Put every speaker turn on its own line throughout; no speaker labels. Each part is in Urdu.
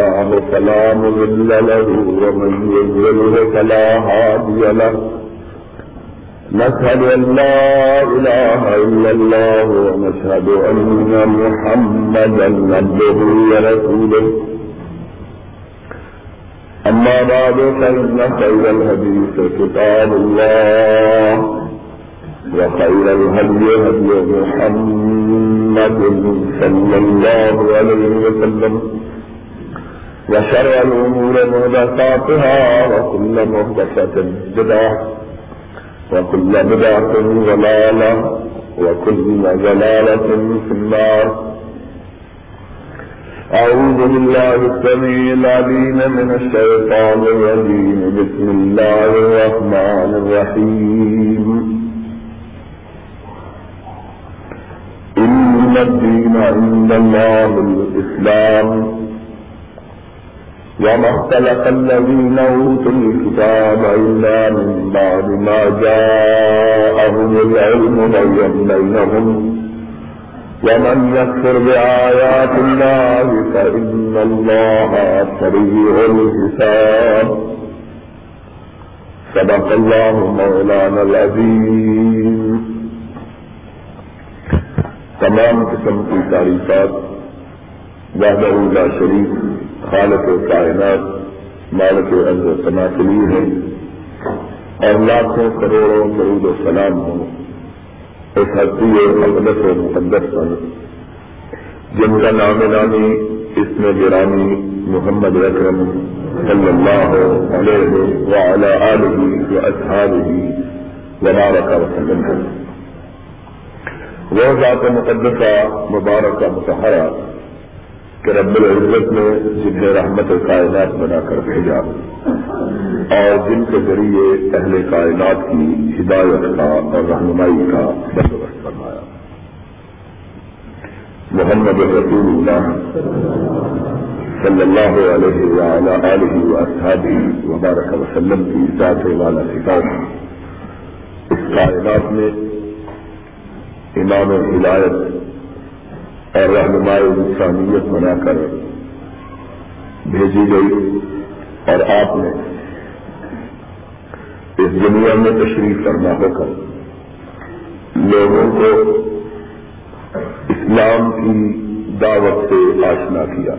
الله فلا مضل له ومن يضلله فلا هادي له. نشهد أن لا إله إلا الله ونشهد أن محمدا عبده ورسوله. أما بعد، فإن خير الحديث كتاب الله وخير الهدي هدي محمد صلى الله عليه وسلم. وشر الأمور مهدساتها وكل مهدسة بدعة وكل بدعة ضلالة وكل ضلالة في النار. أعوذ بالله السميع العليم من الشيطان الرجيم. بسم الله الرحمن الرحيم. إن الدين عند الله الإسلام. وما اختلف الذين أوتوا الكتاب إلا من بعد ما جاءهم العلم بيا بينهم. ومن يكفر بآيات الله فإن الله سريع الحساب. صدق الله مولانا العظيم. تمام قسم کی تعریفات، وحدہ لا شریف خالق کائنات، مالک عرض و تناسلی ہے اور لاکھوں کروڑوں درود و سلام ہوں۔ اس حقی مقدس و مقدس پر۔ جن کا نام نامی اس میں گرانی محمد اکرم صلی اللہ علیہ وعلى آلہ و اصحابہ وبارک وسلم ہے وہ ذات مقدسہ، مبارکہ متحرہ کہ رب العزت نے جنہیں رحمت کائنات بنا کر بھیجا اور جن کے ذریعے اہل کائنات کی ہدایت کا اور رہنمائی کا بندوبست فرمایا۔ محمد رسول اللہ صلی اللہ علیہ وعلا علیہ وصحابی وبارک وسلم کی ذات والا صفات اس کائنات میں امام ہدایت اور رہنمائی انسانیت بنا کر بھیجی گئی اور آپ نے اس دنیا میں تشریف کرنا ہو کر لوگوں کو اسلام کی دعوت سے آشنا کیا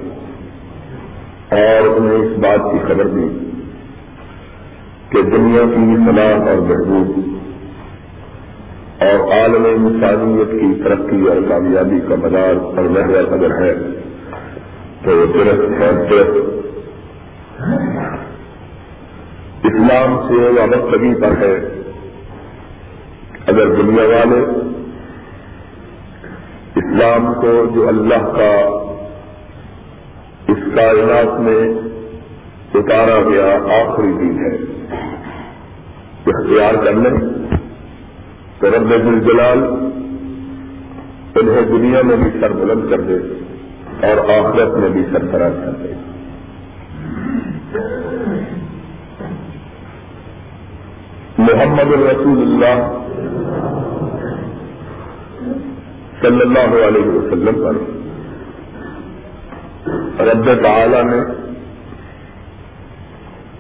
اور انہیں اس بات کی خبر دی کہ دنیا کی فلاح اور بہبود اور عالم انسانیت کی ترقی اور کامیابی کا مدار اور محرت اگر ہے، تو وہ درخت ہے درخت اسلام سے وابستگی پر ہے۔ اگر دنیا والے اسلام کو جو اللہ کا اس کائنات میں اتارا گیا آخری دن ہے، اختیار کر لیں تو رب الجلال انہیں دنیا میں بھی سر بلند کر دے اور آخرت میں بھی سرفراز کر دے۔ محمد الرسول اللہ صلی اللہ علیہ وسلم پر رب تعالی نے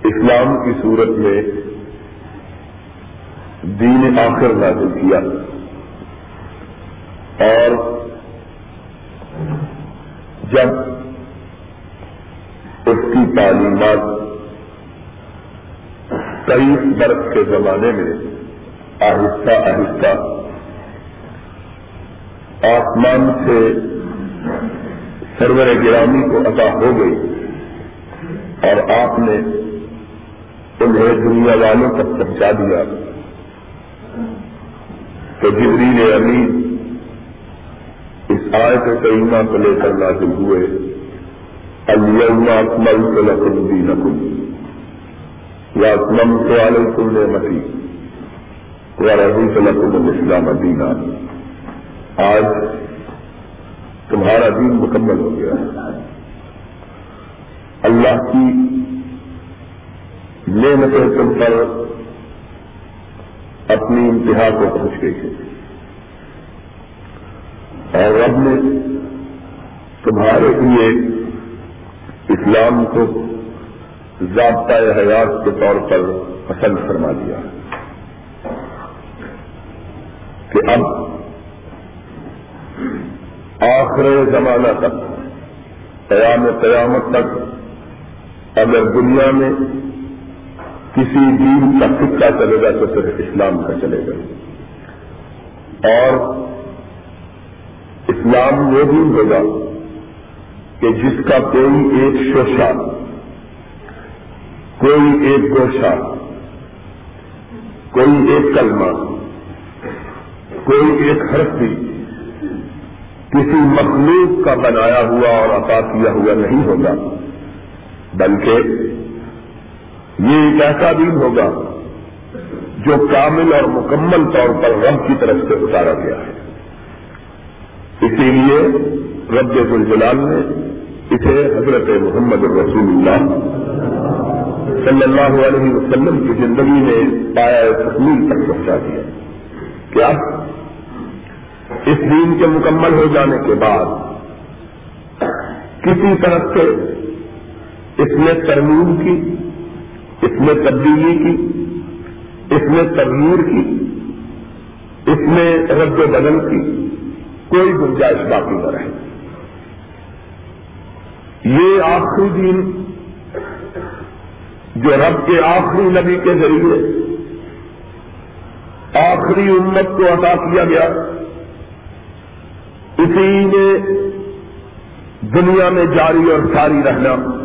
اسلام کی صورت میں دین آخر نازل کیا۔ اور جب اس کی تعلیمات کئی برف کے زمانے میں آہستہ آہستہ آسمان سے سرور گرامی کو عطا ہو گئی اور آپ نے انہیں دنیا والوں تک پہنچا دیا۔ تو جبریل امین اس آیت کریمہ کو لے کر نازل ہوئے الم اکمل لکم دینکم یا اکمم تو علیکم نعمتی یا رضی لکم الاسلام دینا آج تمہارا دین مکمل ہو گیا۔ ہے اللہ کی نعمتیں تم پر اپنی انتہا کو پہنچ گئی ہے۔ اور رب نے تمہارے لیے اسلام کو ضابطۂ حیات کے طور پر پسند فرما دیا۔ کہ اب آخر زمانہ تک، قیام قیامت تک، اگر دنیا میں کسی دین کا سکہ چلے گا تو صرف اسلام کا چلے گا۔ اور اسلام وہ دین ہوگا کہ جس کا کوئی ایک شوشا کوئی ایک گوشہ، کوئی ایک کلمہ، کوئی ایک بھی کسی مخلوق کا بنایا ہوا اور عطا کیا ہوا نہیں ہوگا، بلکہ یہ ایک ایسا دین ہوگا جو کامل اور مکمل طور پر رب کی طرف سے اتارا گیا ہے۔ اسی لیے رب الجلال نے اسے حضرت محمد رسول اللہ صلی اللہ علیہ وسلم کی زندگی میں پایا تکمیل تک پہنچا دیا۔ کیا؟ اس دین کے مکمل ہو جانے کے بعد کسی طرح سے اس میں ترمیم کی۔ اس میں تبدیلی کی، اس میں تغیر کی، اس میں رد و بدل کی کوئی گنجائش باقی نہ رہے۔ یہ آخری دین جو رب کے آخری نبی کے ذریعے آخری امت کو عطا کیا گیا، اسی نے دنیا میں جاری اور ساری رہنا۔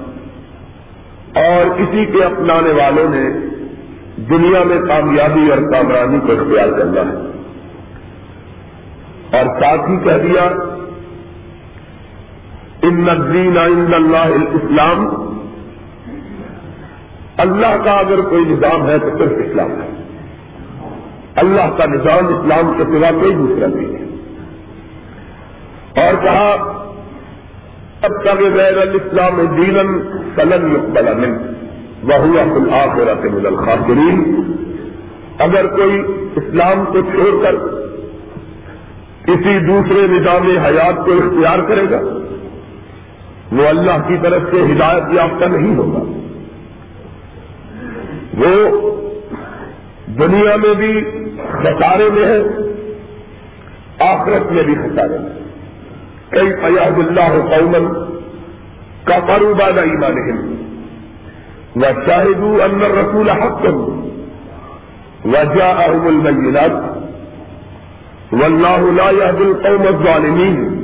اور اسی کے اپنانے والوں نے دنیا میں کامیابی اور کامرانی کو اختیار کرنا ہے۔ اور ساتھ ہی کہہ دیا، ان نظرین عند اللہ اسلام اللہ کا اگر کوئی نظام ہے تو صرف اسلام ہے۔ اللہ کا نظام اسلام کے سوا کوئی دوسرا نہیں ہے۔ اور کہا اب غیر الاسلام دین سلن یقبل من وہ آخرت من الخاطرین اگر کوئی اسلام کو چھوڑ کر کسی دوسرے نظام حیات کو اختیار کرے گا، وہ اللہ کی طرف سے ہدایت یافتہ نہیں ہوگا۔ وہ دنیا میں بھی خسارے میں ہے، آخرت میں بھی خسارے میں کئی فیاض اللہ قومن کا پروباد ایمان و شاہدو ان رسول حق. وجا احم البینات واللہ لا يهد القوم الظالمین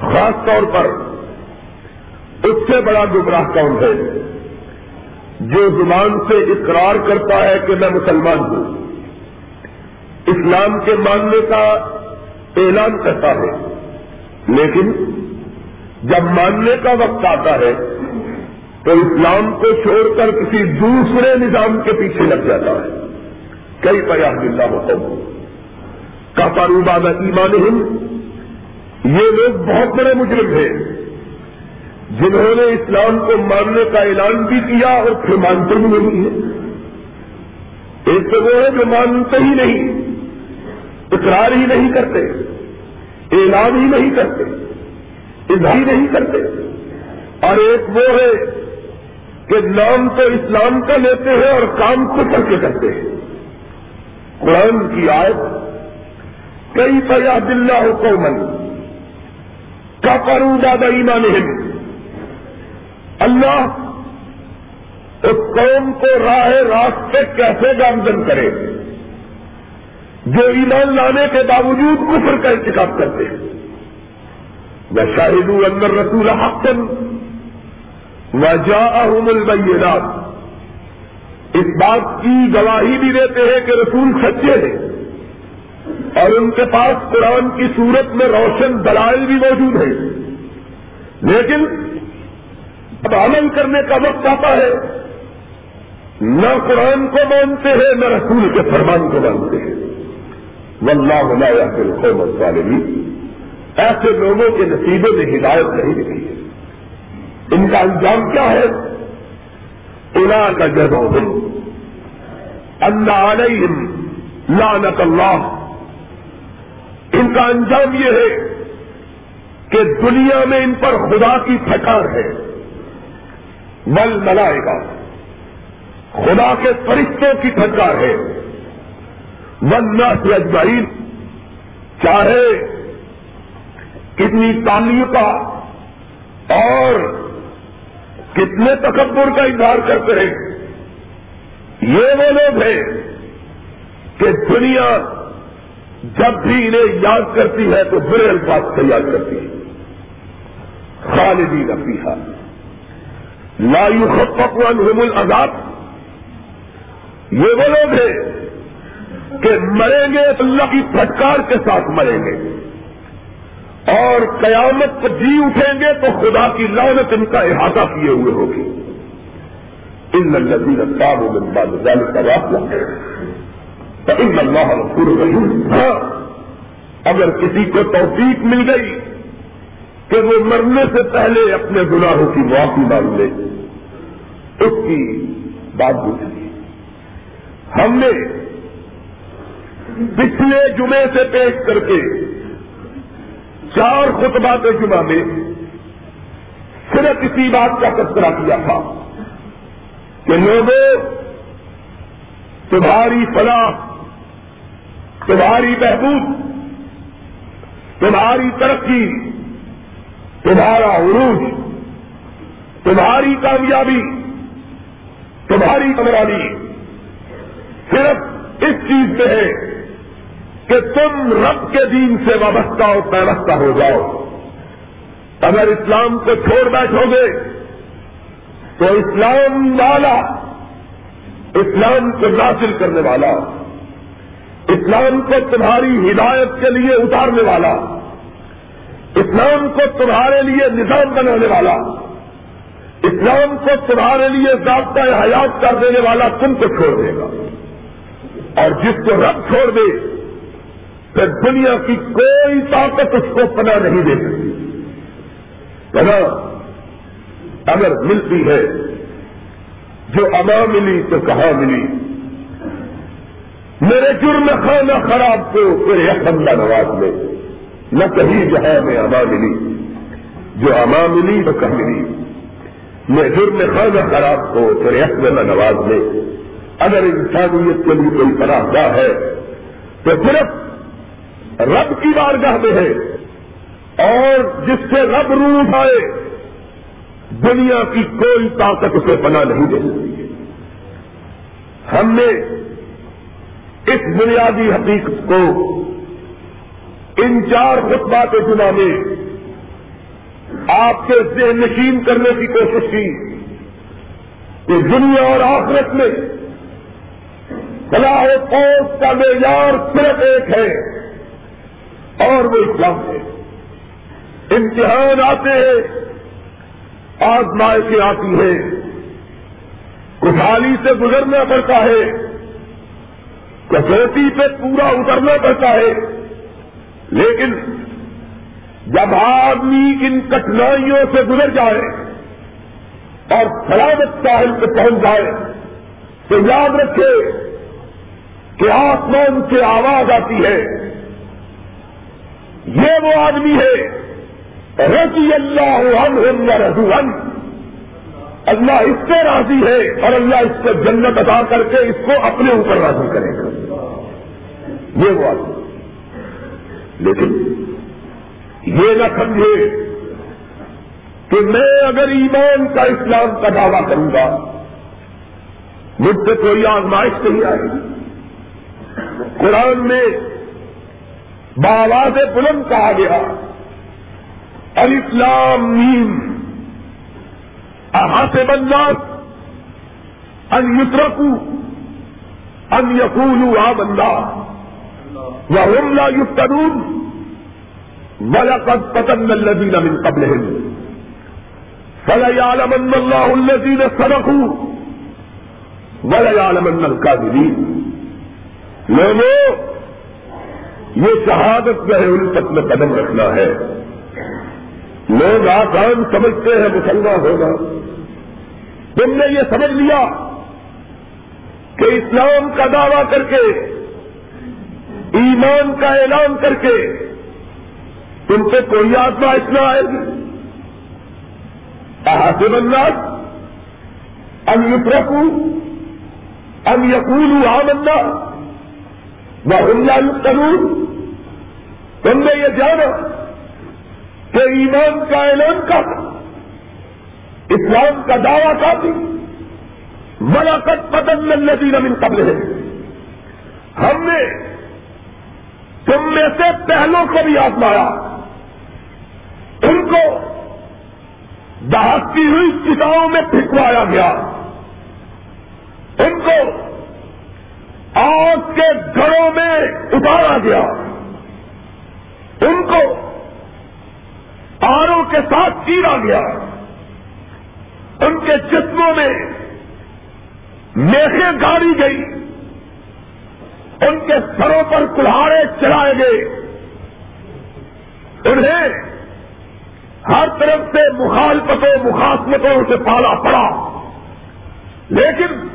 خاص طور پر اس سے بڑا گمراہ کون ہے؟ جو زبان سے اقرار کرتا ہے کہ میں مسلمان ہوں۔ اسلام کے ماننے کا اعلان کرتا ہے۔ لیکن جب ماننے کا وقت آتا ہے تو اسلام کو چھوڑ کر کسی دوسرے نظام کے پیچھے لگ جاتا ہے۔ کئی پیاح اللہ حکم کا کاروبار ایمان ہند یہ لوگ بہت بڑے مجرم ہیں۔ جنہوں نے اسلام کو ماننے کا اعلان بھی کیا اور پھر مانتے بھی نہیں ہے ایک تو وہ ہے جو مانتے ہی نہیں، اقرار ہی نہیں کرتے۔ اعلان ہی نہیں کرتے، اظہار نہیں کرتے۔ اور ایک وہ ہے کہ نام تو اسلام کا لیتے ہیں اور کام کو کر کے کرتے ہیں۔ قرآن کی آیت، کئی فیاد اللہ قومن کا کروں زیادہ ایمان اللہ اس قوم کو راہ راستے کیسے گامزن کرے؟ جو ایمان لانے کے باوجود کفر کا انتخاب کرتے ہیں. وہ شاہد اندر رسول حقن و جا البینات اس بات کی گواہی بھی دیتے ہیں کہ رسول سچے ہیں. اور ان کے پاس قرآن کی صورت میں روشن دلائل بھی موجود ہیں. لیکن اب عمل کرنے کا وقت آتا ہے. نہ قرآن کو مانتے ہیں، نہ رسول کے فرمان کو مانتے ہیں. ولہ لا پھر قومت والے بھی ایسے لوگوں کے نصیبے میں ہدایت نہیں لکھی ہے ان کا انجام کیا ہے؟ الا کا جب اللہ علیہم لعنت اللہ۔ ان کا انجام یہ ہے کہ دنیا میں ان پر خدا کی پھٹار ہے۔ ول ملائے گا خدا کے فرشتوں کی پھٹکار ہے۔ ون سے اجمعین، چاہے کتنی تعلیم کا اور کتنے تکبر کا اظہار کرتے ہیں، یہ وہ لوگ ہیں کہ دنیا جب بھی انہیں یاد کرتی ہے تو برے الفاظ سے یاد کرتی ہے۔ خالدی نفیحہ لا يخفف عنهم العذاب۔ یہ وہ لوگ ہیں کہ مریں گے اللہ کی پھٹکار کے ساتھ مریں گے۔ اور قیامت کو جی اٹھیں گے تو خدا کی لعنت ان کا احاطہ کیے ہوئے ہوگی۔ ان الذين تابوا من بعد ذلك واصلحوا فان الله غفور رحيم ہاں اگر کسی کو توفیق مل گئی کہ وہ مرنے سے پہلے اپنے گناہوں کی معافی مانگ لے، اس کی بات دوسری ہم نے پچھلے جمعے سے پیش کر کے چار خطبات جمعہ میں صرف اسی بات کا تذکرہ کیا تھا کہ لوگوں، تمہاری فلاح، تمہاری بہبود تمہاری ترقی، تمہارا عروج، تمہاری کامیابی، تمہاری کمرانی صرف اس چیز پہ ہے کہ تم رب کے دین سے وابستہ اور پیوستہ ہو جاؤ۔ اگر اسلام کو چھوڑ بیٹھو گے، تو اسلام والا، اسلام کو ناصل کرنے والا، اسلام کو تمہاری ہدایت کے لیے اتارنے والا، اسلام کو تمہارے لیے نظام بنانے والا، اسلام کو تمہارے لیے ضابطۂ حیات کر دینے والا تم کو چھوڑ دے گا۔ اور جس کو رب چھوڑ دے پھر دنیا کی کوئی طاقت اس کو پناہ نہیں دے سکتی۔ پناہ اگر ملتی ہے، جو اما ملی تو کہاں ملی؟ میرے جرم خانہ خراب کو پھر بندہ نواز میں نہ کہیں جہاں میں اما ملی۔ جو اما ملی تو کہ ملی؟ میں جرم خانہ خراب کو پھر میں نہ نواز میں اگر انسانیت کے لیے کوئی پناہ گاہ ہے، تو صرف رب کی بارگاہ میں ہے اور جس سے رب روح آئے، دنیا کی کوئی طاقت اسے پناہ نہیں دے سکتی۔ ہم نے اس بنیادی حقیقت کو ان چار خطبات چنا میں آپ کے ذہن نشین کرنے کی کوشش کی کہ دنیا اور آخرت میں فلاح پوس کا معیار صرف ایک ہے۔ اور وہ اسلام ہے۔ امتحان آتے ہیں آزمائشیں آتی ہے۔ کشحالی سے گزرنا پڑتا ہے۔ کسوٹی پہ پورا اترنا پڑتا ہے۔ لیکن جب آدمی ان کٹھنائیوں سے گزر جائے اور سلامت ساحل پہ پہنچ جائے تو یاد رکھے کہ آسمان سے آواز آتی ہے۔ یہ وہ آدمی ہے۔ رضی اللہ عنہ رضو اللہ اس سے راضی ہے اور اللہ اس کو جنت ادا کر کے اس کو اپنے اوپر راضی کرے گا۔ یہ وہ آدمی۔ لیکن یہ نہ سمجھے کہ میں اگر ایمان کا اسلام کا دعویٰ کروں گا، مجھ سے کوئی آزمائش نہیں آئے گی۔ قرآن میں باواز بلند کہا گیا۔ الاسلام نیم احاط بندات ان یترکو، ان یقولو آ بندہ۔ وهم لا يفتنون ولقد فتن الذين من قبلهم فليعلمن الله الذين صدقوا وليعلمن الكاذبين لوگوں یہ شہادت جو ہے ان تک میں قدم رکھنا ہے۔ لوگ آسان سمجھتے ہیں مسلمان ہوگا تم نے یہ سمجھ لیا کہ اسلام کا دعویٰ کر کے، ایمان کا اعلان کر کے تم سے کوئی آتما اتنا آئے گی۔ احاطے بننا ان یترکو، ان یقولو آمنا و اللہ یقنون تم نے یہ جانا کہ ایمان کا اعلان کا اسلام کا دعویٰ کا بھی ملاقت پتن الذین من قبل ہے ہم نے تم میں سے پہلوں کو بھی آزمایا۔ ان کو دہتی ہوئی کتابوں میں پھکوایا گیا۔ ان کو آگ کے گھروں میں اتارا گیا۔ ان کو آروں کے ساتھ چیرا گیا۔ ان کے جسموں میں میخیں گاڑی گئی۔ ان کے سروں پر کلاڑے چلائے گئے۔ انہیں ہر طرف سے مخالفتوں، مخاصمتوں سے پالا پڑا۔ لیکن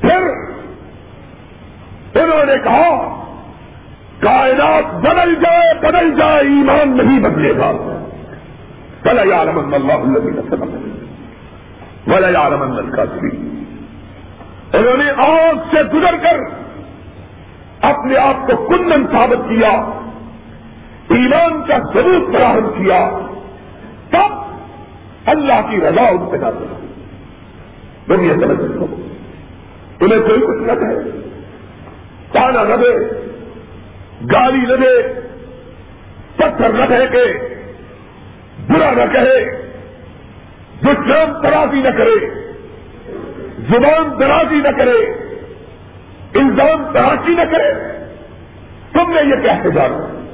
پھر انہوں نے کہا کائنات بدل جائے بدل جائے، ایمان نہیں بدلے گا۔ بلا یار من اللہ بلا یار من کا انہوں نے آگ سے گزر کر اپنے آپ کو کندن ثابت کیا، ایمان کا ضرور فراہم کیا، تب اللہ کی رضا ان پہ نہ تم یہ سمجھ سکو انہیں کوئی کچھ نہ کہے۔ تانا نہ دے۔ گالی نہ دے، پتھر نہ کہے کہ برا نہ کہے، دشمن ترازی نہ کرے، زبان درازی نہ کرے، الزام تراشی نہ کرے۔ تم نے یہ کہتے جانا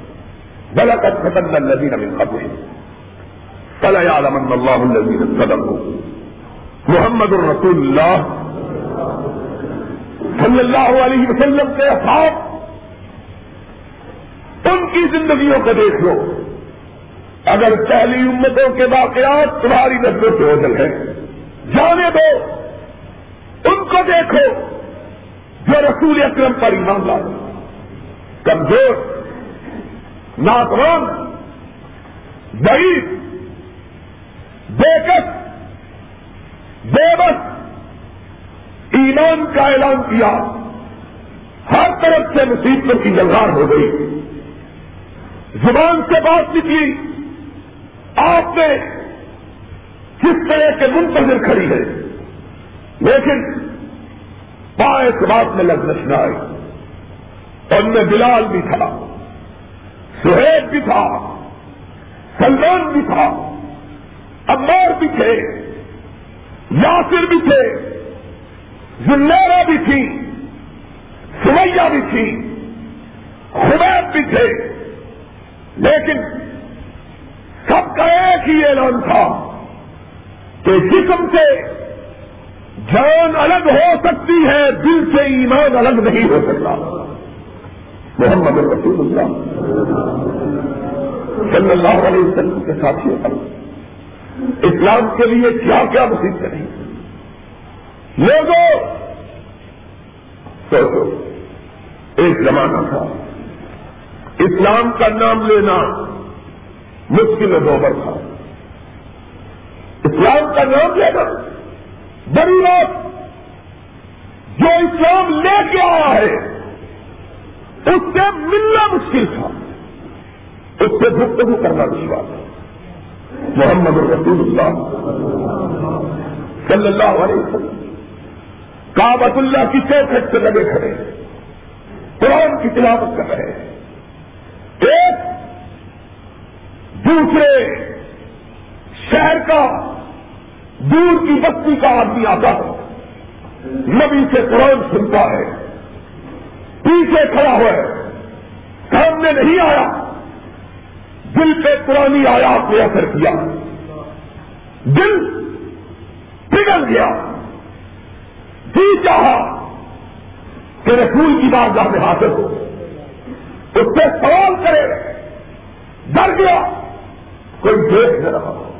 بلکت ختم الذين من قبلهم۔ فلا يعلمن الله الذين صدقوا۔ محمد الرسول اللہ صلی اللہ علیہ وسلم کے اصحاب کی زندگیوں کو دیکھ لو۔ اگر پہلی امتوں کے واقعات تمہاری نظروں سے اوجل ہے جانے دو۔ ان کو دیکھو جو رسول اکرم پر ایمان لا کمزور ناتوان ضعیف، بےکس بے بس ایمان کا اعلان کیا، ہر طرف سے مصیبتوں کی جلغار ہو گئی۔ زبان سے بات نکلی۔ آپ نے کس طرح کے منتظر کھڑی ہے لیکن پائے کے بعد میں لگنش نہ آئی۔ اور میں بلال بھی تھا، سہیب بھی تھا، سلمان بھی تھا امار بھی تھے، یاسر بھی تھے زلیرا بھی تھی سمیا بھی تھی، خبیب بھی تھے۔ لیکن سب کا ایک ہی اعلان تھا کہ جسم سے جان الگ ہو سکتی ہے، دل سے ایمان الگ نہیں ہو سکتا۔ محمد رسول اللہ صلی اللہ علیہ وسلم کے ساتھیوں پر اسلام کے لیے کیا کیا مصیبت کریں لوگوں، سوچو، ایک زمانہ تھا۔ اسلام کا نام لینا مشکل دوبر تھا۔ اسلام کا نام لینا بڑی بات۔ جو اسلام لے کے آیا ہے، اس سے ملنا مشکل تھا۔ اس سے گفتگو کرنا بات ہے۔ محمد الرسول اللہ صلی اللہ علیہ وسلم کابت اللہ کی چوکھٹ سے لگے کھڑے، قرآن کی تلاوت کر رہے ہیں۔ ایک دوسرے شہر کا دور کی بستی کا آدمی آتا ہے۔ نبی سے قرآن سنتا ہے۔ پیچھے کھڑا ہوا ہے۔ سامنے نہیں آیا۔ دل پہ پرانی آیات نے اثر کیا۔ دل پگل گیا۔ جی چاہا کہ رسول کی بات میں حاصل ہو۔ اس سے سوال کرے ڈر گیا۔ کوئی دیکھ نہ رہا۔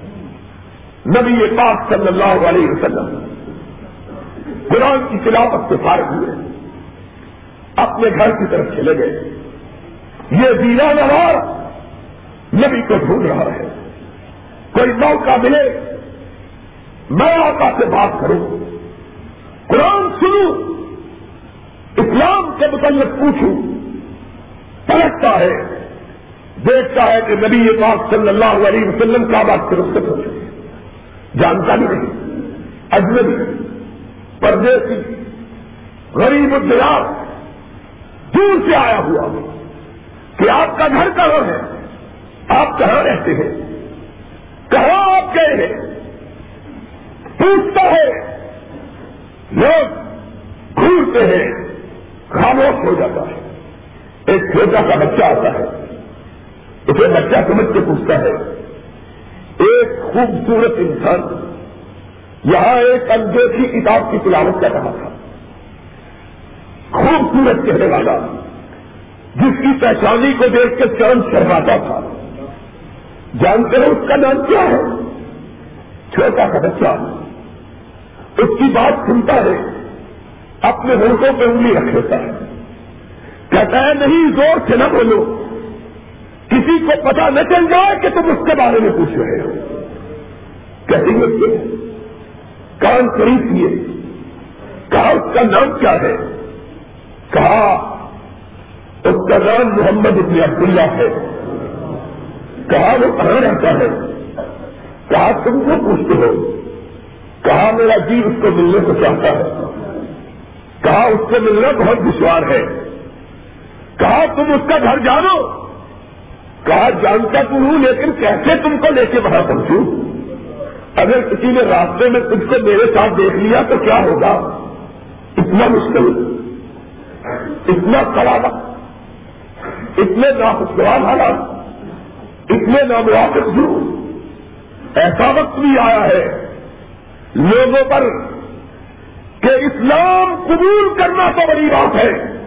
نبی پاک صلی اللہ علیہ وسلم قرآن کی خلافت سے فارغ ہوئے۔ اپنے گھر کی طرف چلے گئے۔ یہ دینا نوار نبی کو ڈھونڈ رہا ہے۔ کوئی موقع ملے۔ میں آقا سے بات کروں۔ قرآن سنوں۔ اسلام کے متعلق پوچھوں۔ پلٹتا ہے۔ دیکھتا ہے کہ نبی پاک صلی اللہ علیہ وسلم کا بات سے رخصت ہو جانتا بھی نہیں، اجنبی، پردیسی، غریب الدلاس دور سے آیا ہوا کہ آپ کا گھر کہاں ہے، آپ کہاں رہتے ہیں؟ کہاں آپ گئے ہیں؟ پوچھتا ہے۔ لوگ گھومتے ہیں، خاموش ہو جاتا ہے۔ ایک چھوٹا سا بچہ آتا ہے۔ اسے بچہ سمجھ کے پوچھتا ہے، ایک خوبصورت انسان، یہاں ایک اندیکھی کتاب کی تلاوت کر رہا تھا۔ خوبصورت کہنے والا، جس کی پہچانی کو دیکھ کے چرم شرماتا تھا۔ جانتے ہیں اس کا نام کیا ہے؟ چھوٹا سا بچہ۔ اس کی بات سنتا ہے، اپنے ہنسوں پہ انگلی رکھ لیتا ہے۔ کہتا ہے نہیں زور سے نہ بولو، کسی کو پتا نہ چل جائے کہ تم اس کے بارے میں پوچھ رہے ہو۔ کہتے ہیں، کان قریب کیے کہا، اس کا نام کیا ہے؟ کہا، اس کا نام محمد ابن عبداللہ ہے۔ کہا، وہ کہاں رہتا ہے؟ کہا، تم کو پوچھتے ہو۔ کہا، میرا جی اس کو ملنے کو چاہتا ہے۔ کہا، اس کو ملنا بہت دشوار ہے۔ کہا، تم اس کا گھر جانو. کہا، جانتا تو ہوں، لیکن کیسے تم کو لے کے وہاں پہنچوں؟ اگر کسی نے راستے میں تجھ کو میرے ساتھ دیکھ لیا تو کیا ہوگا؟ اتنا مشکل، اتنا کڑا اتنے ناخوشگوار حالات، اتنے نامواقف ہوں ایسا وقت بھی آیا ہے لوگوں پر کہ اسلام قبول کرنا تو بڑی بات ہے۔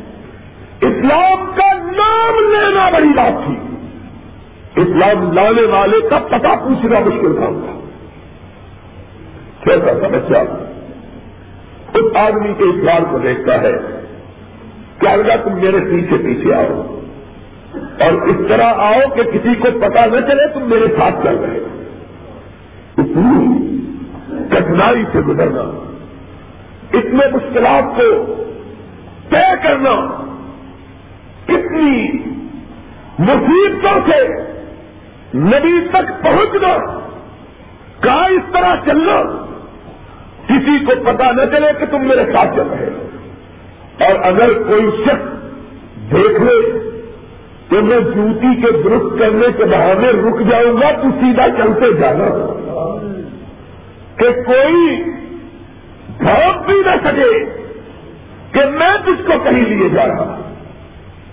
اسلام کا نام لینا بڑی بات تھی۔ اسلام لانے والے کا پتا پوچھنا مشکل کام تھا۔ چھوٹا سا بچہ اس آدمی کے اسلام کو دیکھتا ہے کیا اگر تم میرے پیچھے پیچھے آؤ۔ اور اس طرح آؤ کہ کسی کو پتا نہ چلے تم میرے ساتھ چل رہے اتنی کٹنائی سے گزرنا، اتنے مشکلات کو طے کرنا کتنی مصیبتوں سے نبی تک پہنچنا کہا اس طرح چلنا؟ کسی کو پتا نہ چلے کہ تم میرے ساتھ چل رہے اور اگر کوئی شخص دیکھ لے کہ میں جوتی کے درست کرنے کے بہانے رک جاؤں گا تو سیدھا چلتے جانا۔ کہ کوئی بھوک بھی نہ سکے کہ میں تجھ کو کہیں لیے جا رہا ہوں۔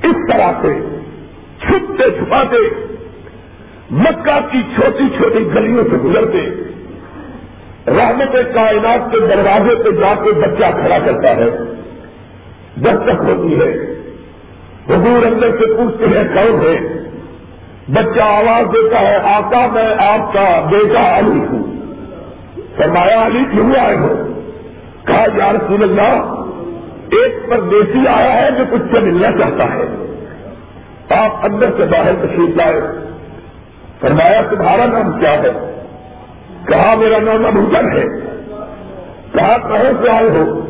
اس طرح سے چھپتے چھپاتے مکہ کی چھوٹی چھوٹی گلیوں سے گزرتے رحمت کائنات کے دروازے پہ جا کے بچہ کھڑا کرتا ہے۔ دستک ہوتی ہے۔ حضور اندر سے پوچھتے ہیں، کون ہے؟ بچہ آواز دیتا ہے، آقا میں آپ کا بیٹا علی ہوں۔ فرمایا، علی کیوں آئے ہو؟ کہا، یا رسول اللہ ایک پردیسی آیا ہے جو کچھ سے ملنا چاہتا ہے۔ آپ اندر سے باہر تشریف لائے۔ فرمایا، تمہارا نام کیا ہے؟ کہا، میرا نام ابوجن ہے۔ کہا، کہاں سے آئے ہو؟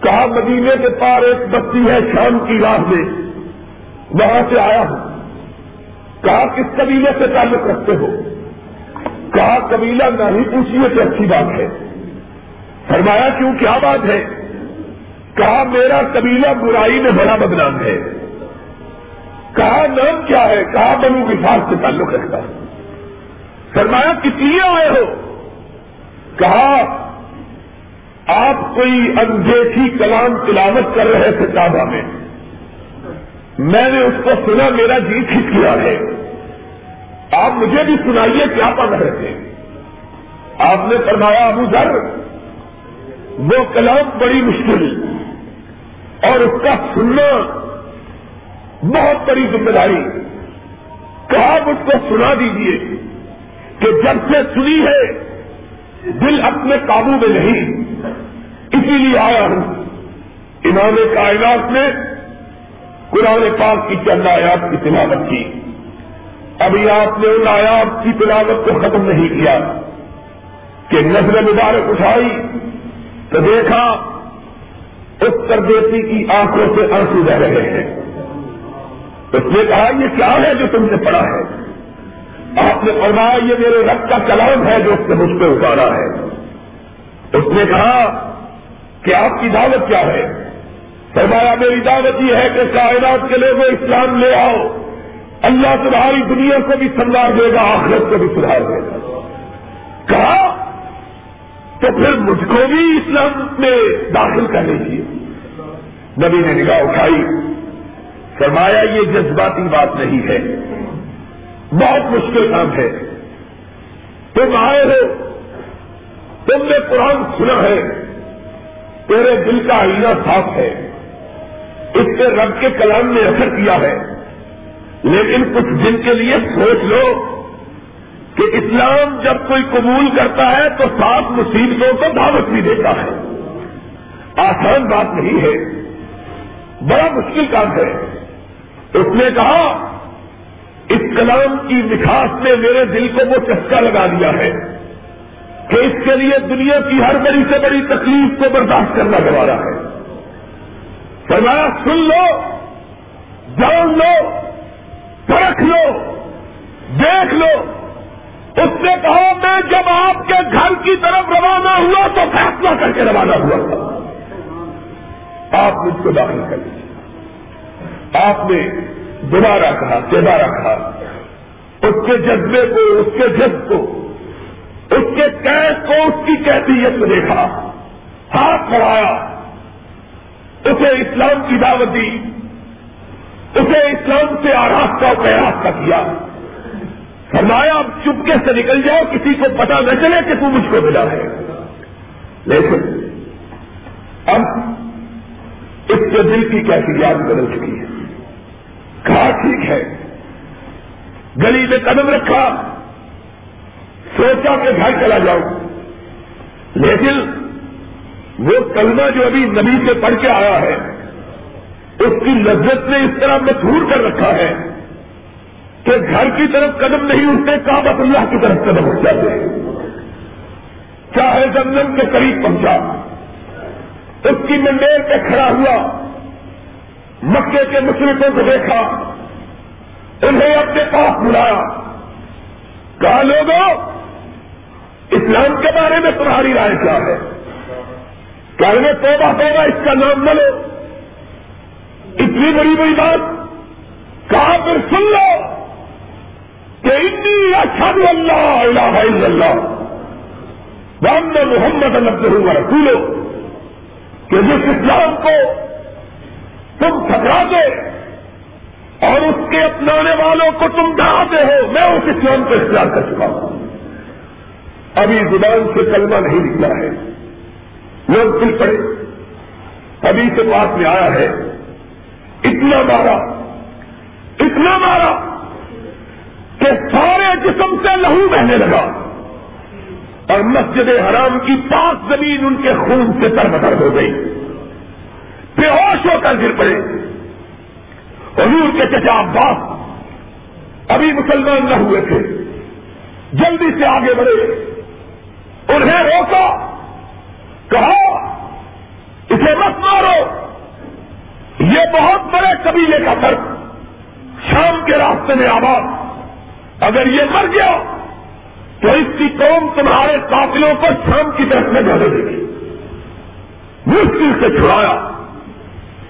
کہا، مدینے کے پار ایک بستی ہے شام کی راہ میں۔ وہاں سے آیا ہوں۔ کہا، کس قبیلے سے تعلق رکھتے ہو؟ کہا، قبیلہ نہ ہی پوچھیے تو اچھی بات ہے۔ فرمایا، کیوں؟ کیا بات ہے؟ کہا میرا قبیلہ برائی میں بڑا بدنام ہے۔ کہا نام کیا ہے؟ کہا بنو وفاق سے تعلق رکھتا ہے فرمایا، کس لیے آئے ہو؟ کہا، آپ کوئی انگیٹھی کلام تلاوت کر رہے تھے کعبہ میں۔ میں نے اس کو سنا، میرا جی ٹھیک کیا ہے۔ آپ مجھے بھی سنائیے کیا پڑھ رہے تھے۔ آپ نے فرمایا، ابو ذر، وہ کلام بڑی مشکل اور اس کا سننا بہت بڑی ذمہ داری کہا مجھ کو سنا دیجیے کہ جب سے سنی ہے، دل اپنے قابو میں نہیں۔ اسی لیے آیا ہوں۔ امام کائنات نے قرآن پاک کی چند آیات کی تلاوت کی۔ ابھی آپ نے ان آیات کی تلاوت کو ختم نہیں کیا کہ نظر مبارک اٹھائی تو دیکھا اتر دیسی کی آنکھوں سے آنسو بہ رہے ہیں۔ اس نے کہا، یہ کیا ہے جو تم نے پڑھا ہے؟ آپ نے فرمایا، یہ میرے رب کا کلام ہے جو اس نے مجھ پہ اتارا ہے۔ اس نے کہا، کہ آپ کی دعوت کیا ہے؟ فرمایا، میری دعوت یہ ہے کہ کائنات کے لوگوں اسلام لے آؤ۔ اللہ تمہاری دنیا کو بھی سنوار دے گا، آخرت کو بھی سدھار دے گا۔ کہا تو پھر مجھ کو بھی اسلام میں داخل کر لیجیے نبی نے نگاہ اٹھائی۔ فرمایا، یہ جذباتی بات نہیں ہے۔ بہت مشکل کام ہے۔ تم آئے ہو۔ تم نے قرآن سنا ہے۔ تیرے دل کا آئینہ صاف ہے۔ اس سے رب کے کلام نے اثر کیا ہے۔ لیکن کچھ دن کے لیے سوچ لو۔ کہ اسلام جب کوئی قبول کرتا ہے تو سات مصیبتوں کو دعوت بھی دیتا ہے۔ آسان بات نہیں ہے۔ بڑا مشکل کام ہے۔ اس نے کہا، اس کلام کی مٹھاس نے میرے دل کو وہ چسکا لگا دیا ہے کہ اس کے لیے دنیا کی ہر بڑی سے بڑی تکلیف کو برداشت کرنا گوارا ہے۔ فرمایا، سن لو، جان لو، پرکھ لو، دیکھ لو۔ اس نے کہا، میں جب آپ کے گھر کی طرف روانہ ہوا تو فیصلہ کر کے روانہ ہوا. آپ مجھ کو داخل کر لیجیے آپ نے دوبارہ کہا دوبارہ کہا، اس کے جذبے کو، اس کے جذب کو، اس کے قید کو، اس کی کیفیت میں دیکھا۔ ہاتھ بڑھایا۔ اسے اسلام کی دعوت دی۔ اسے اسلام سے آراستہ کا کیا۔ فرمایا، اب چپکے سے نکل جاؤ، کسی کو پتا نہ چلے کہ تم مجھ کو ملا ہے۔ لیکن، اب اس کے دل کی کیفیات بدل چکی ہے۔ کہا، ٹھیک ہے۔ گلی میں قدم رکھا۔ سوچا کہ گھر چلا جاؤں۔ لیکن، وہ کلمہ جو ابھی نبی سے پڑھ کے آیا ہے، اس کی لذت نے اس طرح مشہور کر رکھا ہے۔ کہ گھر کی طرف قدم نہیں اٹھتے کابت اللہ کی طرف قدم اٹھ جاتے چاہے جنگل کے قریب پہنچا اس کی منڈیر پہ کھڑا ہوا، مکے کے مشرقوں کو دیکھا، انہیں اپنے پاس بلایا۔ کہا لوگوں اسلام کے بارے میں تمہاری رائے کیا ہے؟ کہنے توبہ توبہ، اس کا نام نہ لو اتنی بڑی بڑی بات، کہا، پھر سن لو۔ کہ اتنی اشد اللہ الہ الا اللہ محمد محمد اللہ رسولو کہ جس اسلام کو تم ٹھکرا دے اور اس کے اپنانے والوں کو تم ڈراتے ہو، میں اس اسلام کو اختیار کر چکا ہوں۔ ابھی زبان سے کلمہ نہیں نکلا ہے۔ لوگ دل پڑے۔ ابھی سے پاس میں آیا ہے۔ اتنا مارا۔ اتنا مارا۔ کہ سارے جسم سے لہو بہنے لگا اور مسجد حرام کی پانچ زمین ان کے خون سے تر بتر ہو گئی۔ بے ہوش ہو کر گر پڑے۔ حضور کے چچا عباس ابھی مسلمان نہ ہوئے تھے۔ جلدی سے آگے بڑھے۔ انہیں روکا۔ کہا، اسے مت مارو۔ یہ بہت بڑے قبیلے کا فرق شام کے راستے میں آباد۔ اگر یہ مر گیا تو اس کی قوم تمہارے قافلوں پر شام کی طرف میں ڈالے دے گی۔ مشکل سے چھڑایا،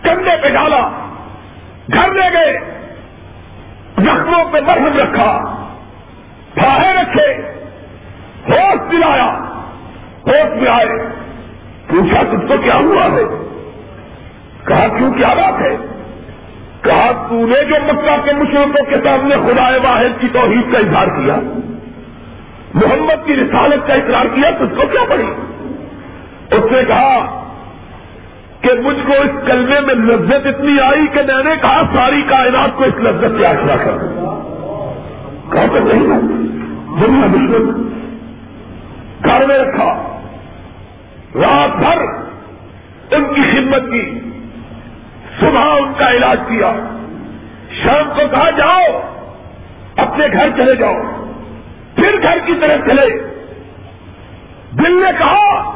کندھے پہ ڈالا، گھر لے گئے، زخموں پہ مرہم رکھا پھاہے رکھے، ہوش دلایا، ہوش میں آئے پوچھا تم کو کیا ہوا ہے؟ کہا، کیوں کیا بات ہے؟ کہا، تو نے جو مکہ کے مشرقوں کے سامنے خدا واحد کی توحید کا اظہار کیا، محمد کی رسالت کا اقرار کیا، تو اس کو کیا پڑی؟ اس نے کہا کہ مجھ کو اس کلمے میں لذت اتنی آئی کہ میں نے کہا، ساری کائنات کو اس لذت سے آشنا کر کہا تو نہیں دنیا مشرق گھر میں رکھا، رات بھر ان کی خدمت کی۔ صبح ان کا علاج کیا۔ شام کو کہا، جاؤ، اپنے گھر چلے جاؤ۔ پھر گھر کی طرف چلے۔ دل نے کہا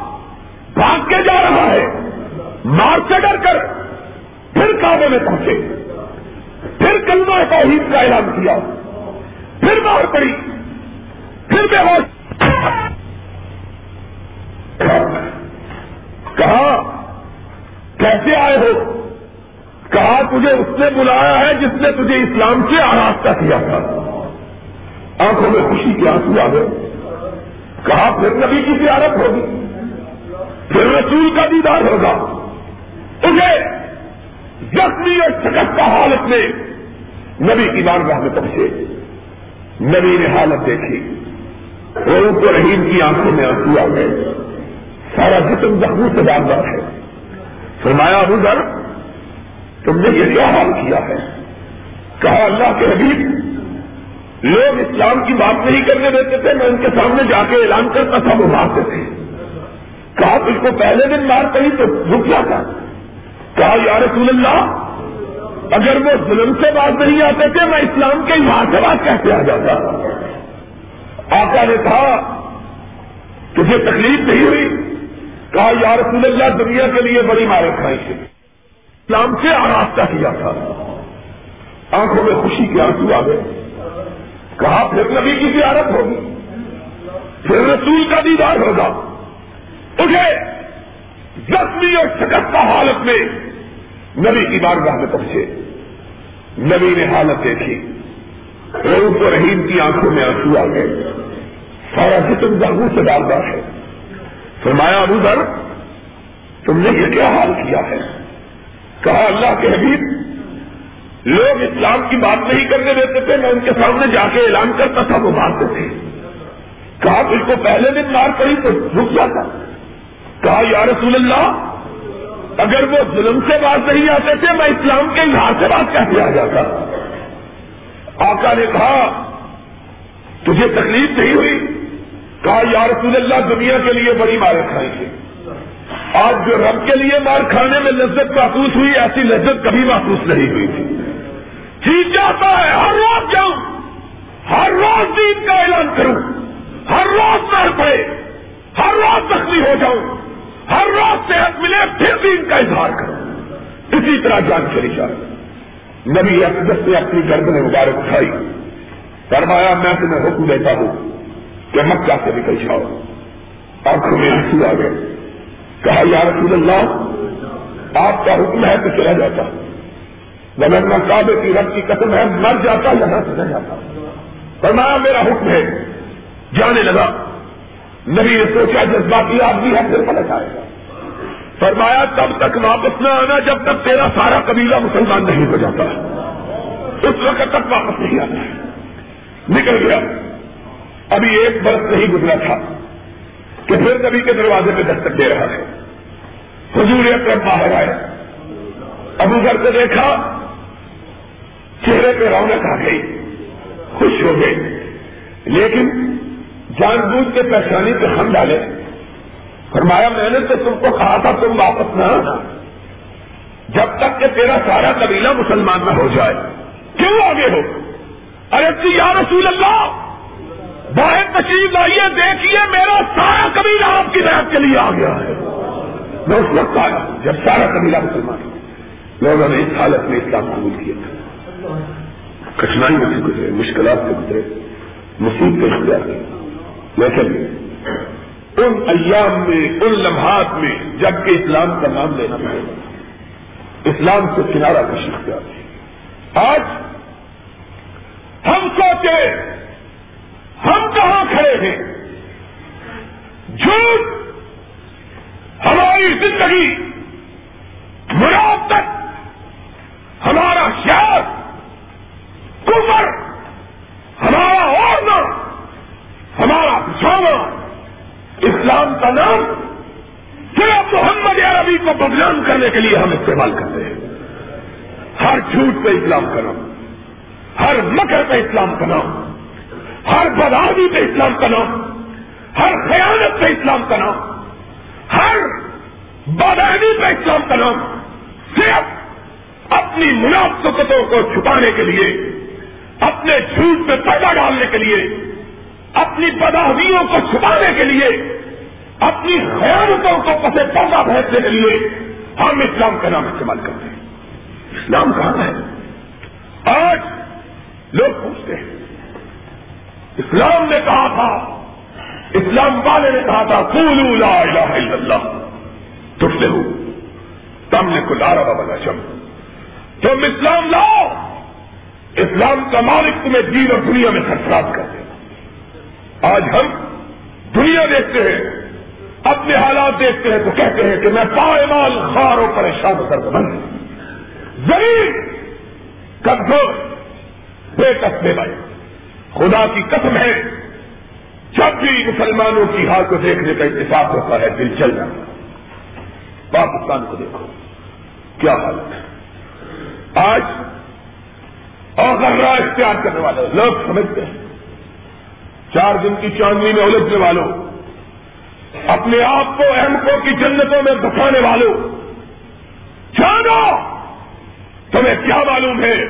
بھاگ کے جا رہا ہے۔ مار سے ڈر کر پھر کعبے میں پہنچے۔ پھر کلمہ توحید کا اعلان کیا۔ پھر مار پڑی۔ پھر بے ہوش۔ کہا، کیسے آئے ہو؟ کہا تجھے اس نے بلایا ہے جس نے تجھے اسلام سے آراستہ کیا تھا۔ آنکھوں میں خوشی کے آنسو آ گئے۔ کہا پھر نبی کی زیارت ہوگی۔ پھر رسول کا دیدار ہوگا۔ تجھے زخمی اور شکستہ حالت میں نبی کی بارگاہ میں پہنچے۔ نبی نے حالت دیکھی۔ روح کو رحیم کی آنکھوں میں آنسو آ گئے۔ سارا جسم زخمی سے باندھا ہے۔ فرمایا، ابو ذر تم نے یہ کیا حال کیا ہے؟ کہا اللہ کے حبیب، لوگ اسلام کی بات نہیں کرنے دیتے تھے، میں ان کے سامنے جا کے اعلان کرتا تھا، وہ مارتے تھے۔ کہا، تجھ کو پہلے دن مار کہیں تو رک جاتا کہا، یا رسول اللہ، اگر وہ ظلم سے بات نہیں آتے تھے، میں اسلام کے یہاں سے بات کیسے آ جاتا۔ آقا نے کہا، تجھے تکلیف نہیں ہوئی؟ کہا، یا رسول اللہ، دنیا کے لیے بڑی مارے کھائی۔ تھی اسلام سے آراستہ کیا تھا۔ آنکھوں میں خوشی کے آنسو آ گئے۔ کہا، پھر نبی کی زیارت ہوگی۔ پھر رسول کا دیدار ہوگا۔ اٹھے۔ زخمی اور شکستہ حالت میں نبی کی بارگاہ میں پہنچے۔ نبی نے حالت دیکھی۔ روح و رحیم کی آنکھوں میں آنسو آ گئے۔ سارا جسم زخموں سے ڈالتا ہے۔ فرمایا، ابو در تم نے یہ کیا حال کیا ہے؟ کہا اللہ کے حبیب، لوگ اسلام کی بات نہیں کرنے دیتے تھے، میں ان کے سامنے جا کے اعلان کرتا تھا، وہ مارتے تھے کہا تجھ کو پہلے دن مار پڑی تو رک جاتا۔ کہا، یا رسول اللہ، اگر وہ ظلم سے بات نہیں آتے تھے، میں اسلام کے اظہار سے بات کیسے آ جاتا۔ آقا نے کہا، تجھے تکلیف نہیں ہوئی؟ کہا، یا رسول اللہ، دنیا کے لیے بڑی مارے کھائیں گے آج جو رب کے لیے مار کھانے میں لذت محسوس ہوئی، ایسی لذت کبھی محسوس نہیں ہوئی تھی۔ جیت جاتا ہے، ہر روز جاؤں، ہر روز دین کا اعلان کروں، ہر روز مار پڑے، ہر روز زخمی ہو جاؤں، ہر روز صحت ملے، پھر دین کا اظہار کروں۔ اسی طرح جان چلی جائے نبی اقدس نے اپنی گردن مبارک اٹھائی۔ فرمایا، میں تمہیں حکم دیتا ہوں کہ مکہ سے نکل جاؤ۔ آنکھوں میں آنسو آ گئے۔ کہا، یا رسول اللہ، آپ کا حکم ہے تو چلا جاتا ورنہ کعبے کی رب کی قسم ہے، مر جاتا یہاں سے نہ جاتا فرمایا، میرا حکم ہے۔ جانے لگا۔ نبی نے سوچا جذباتی آدمی ہے، پھر پلٹ آئے گا۔ فرمایا، تب تک واپس نہ آنا جب تک تیرا سارا قبیلہ مسلمان نہیں ہو جاتا۔ اس وقت تک واپس نہیں آنا نکل گیا۔ ابھی ایک برس نہیں گزرا تھا کہ پھر نبی کے دروازے پہ دستک دے رہا ہے۔ حضور اکرم باہر آئے۔ ابو گھر کو دیکھا، چہرے پہ رونق آ گئی، خوش ہو گئے۔ لیکن جان بوجھ کے پریشانی پہ ہم ڈالے۔ فرمایا، میں نے تو تم کو کہا تھا، تم واپس نہ آنا۔ جب تک کہ تیرا سارا قبیلہ مسلمان نہ ہو جائے۔ کیوں آگے ہو؟ ارے یا رسول اللہ، باہر تشریف لائیے، دیکھیے، میرا سارا قبیلہ آپ کی رحت کے لیے آ گیا ہے۔ میں اس وقت آیا جب سارا قبیلہ مسلمان لوگوں نے اس حالت میں اسلام قبول کیا۔ تھا کٹھنائی میں سے گزرے مشکلات سے گزرے مصیبت اختیار کی۔ لیکن ان ایام میں، ان لمحات میں، جبکہ اسلام کا نام لینا پڑے گا اسلام سے کنارہ کشی اختیار آج ہم سوچے، ہم کہاں کھڑے ہیں؟ جھوٹ ہماری زندگی مراد تک ہمارا شہر کمر ہمارا اوڑنا ہمارا بچھانا اسلام کا نام صرف محمد عربی کو بدنام کرنے کے لیے ہم استعمال کرتے ہیں۔ ہر جھوٹ پہ اسلام کا نام، ہر مکر پہ اسلام کا نام، ہر بدادی پہ اسلام کا نام، ہر خیانت پہ اسلام کا نام۔ ہر بدادی پہ اسلام کا نام صرف اپنی منافقتوں کو چھپانے کے لیے، اپنے جھوٹ پہ پیدا ڈالنے کے لیے، اپنی بداہیوں کو چھپانے کے لیے،
اپنی خیالتوں کو پسے پردہ بھیجنے کے لیے ہم اسلام کا نام استعمال کرتے ہیں۔ اسلام کہاں ہے؟ آج لوگ پوچھتے ہیں۔ اسلام نے کہا تھا اسلام والے نے کہا تھا لا الہ الا اللہ تم سے ہو تم نے کل آرا بنا چم تم اسلام لاؤ، اسلام کا مالک تمہیں دین اور دنیا میں سرفراز کر دے۔ آج ہم دنیا دیکھتے ہیں، اپنے حالات دیکھتے ہیں تو کہتے ہیں کہ میں پائے مال خار و پریشان کر بند زمین کمزور، بے کسبے بھائی خدا کی قسم ہے جب بھی مسلمانوں کی حال کو دیکھنے کا اتفاق ہوتا ہے، دل چل جاتا پاکستان کو دیکھو۔ کیا حالت ہے؟ آج اور اختیار کرنے والے لوگ سمجھتے ہیں۔ چار دن کی چاندنی میں الجھنے والوں اپنے آپ کو احمدوں کی جنتوں میں بسانے والوں جانو! تمہیں کیا معلوم ہے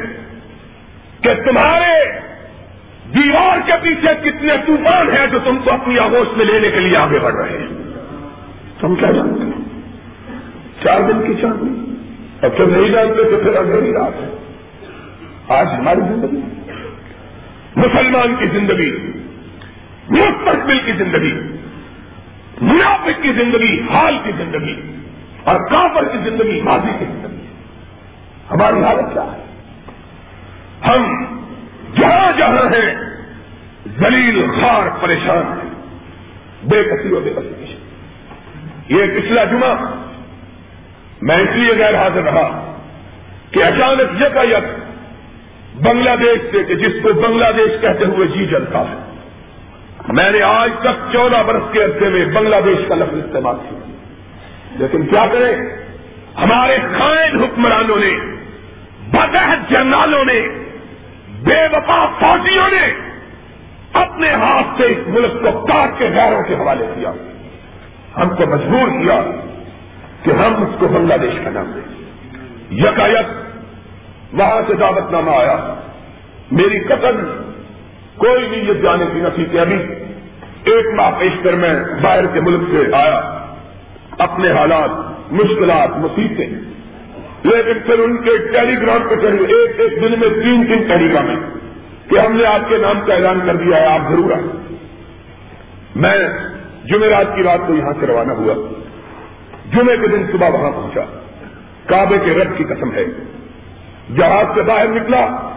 کہ تمہارے دیوار کے پیچھے کتنے طوفان ہیں جو تم کو اپنی آگوش میں لینے کے لیے آگے بڑھ رہے ہیں؟ تم کیا جانتے ہیں چار دن کی چاندنی اب تو نہیں جانتے تو پھر اگلی رات ہے۔ آج ہماری زندگی۔ مسلمان کی زندگی مستقبل کی زندگی، منافق کی زندگی، حال کی زندگی، اور کافر کی زندگی، ماضی کی زندگی۔ ہماری حالت کیا ہے؟ ہم زلیل خار پریشان ہیں۔ بے کسی و بے کسی یہ پچھلا جمعہ۔ میں اس لیے غیر حاضر رہا کہ اچانک یہ کا یک بنگلہ دیش سے کہ جس کو بنگلہ دیش کہتے ہوئے جی جلتا ہے میں نے آج تک چودہ برس کے عرصے میں بنگلہ دیش کا لفظ استعمال کیا۔ لیکن کیا کریں؟ ہمارے خائن حکمرانوں نے بدہ جنرالوں نے، بے وفا فوجیوں نے اپنے ہاتھ سے اس ملک کو کاٹ کے غیروں کے حوالے کیا۔ ہم کو مجبور کیا کہ ہم اس کو بنگلہ دیش کا نام دیں۔ یکا یک وہاں سے دعوت نامہ آیا۔ میری قتل کوئی بھی یہ جانے کی نسی کہ ابھی ایک ماہ پیش کر میں باہر کے ملک سے آیا۔ اپنے حالات، مشکلات، مصیبتیں۔ لیکن پھر ان کے ٹیلی گرام پہ چڑھی ایک ایک دن میں تین تین ٹیلی گرام ہے کہ ہم نے آپ کے نام کا اعلان کر دیا ہے، آپ ضرور آئیں۔ میں جمعرات کی رات کو یہاں سے روانہ ہوا۔ جمعے کے دن صبح وہاں پہنچا۔ کعبے کے رب کی قسم ہے۔ جہاز سے باہر نکلا۔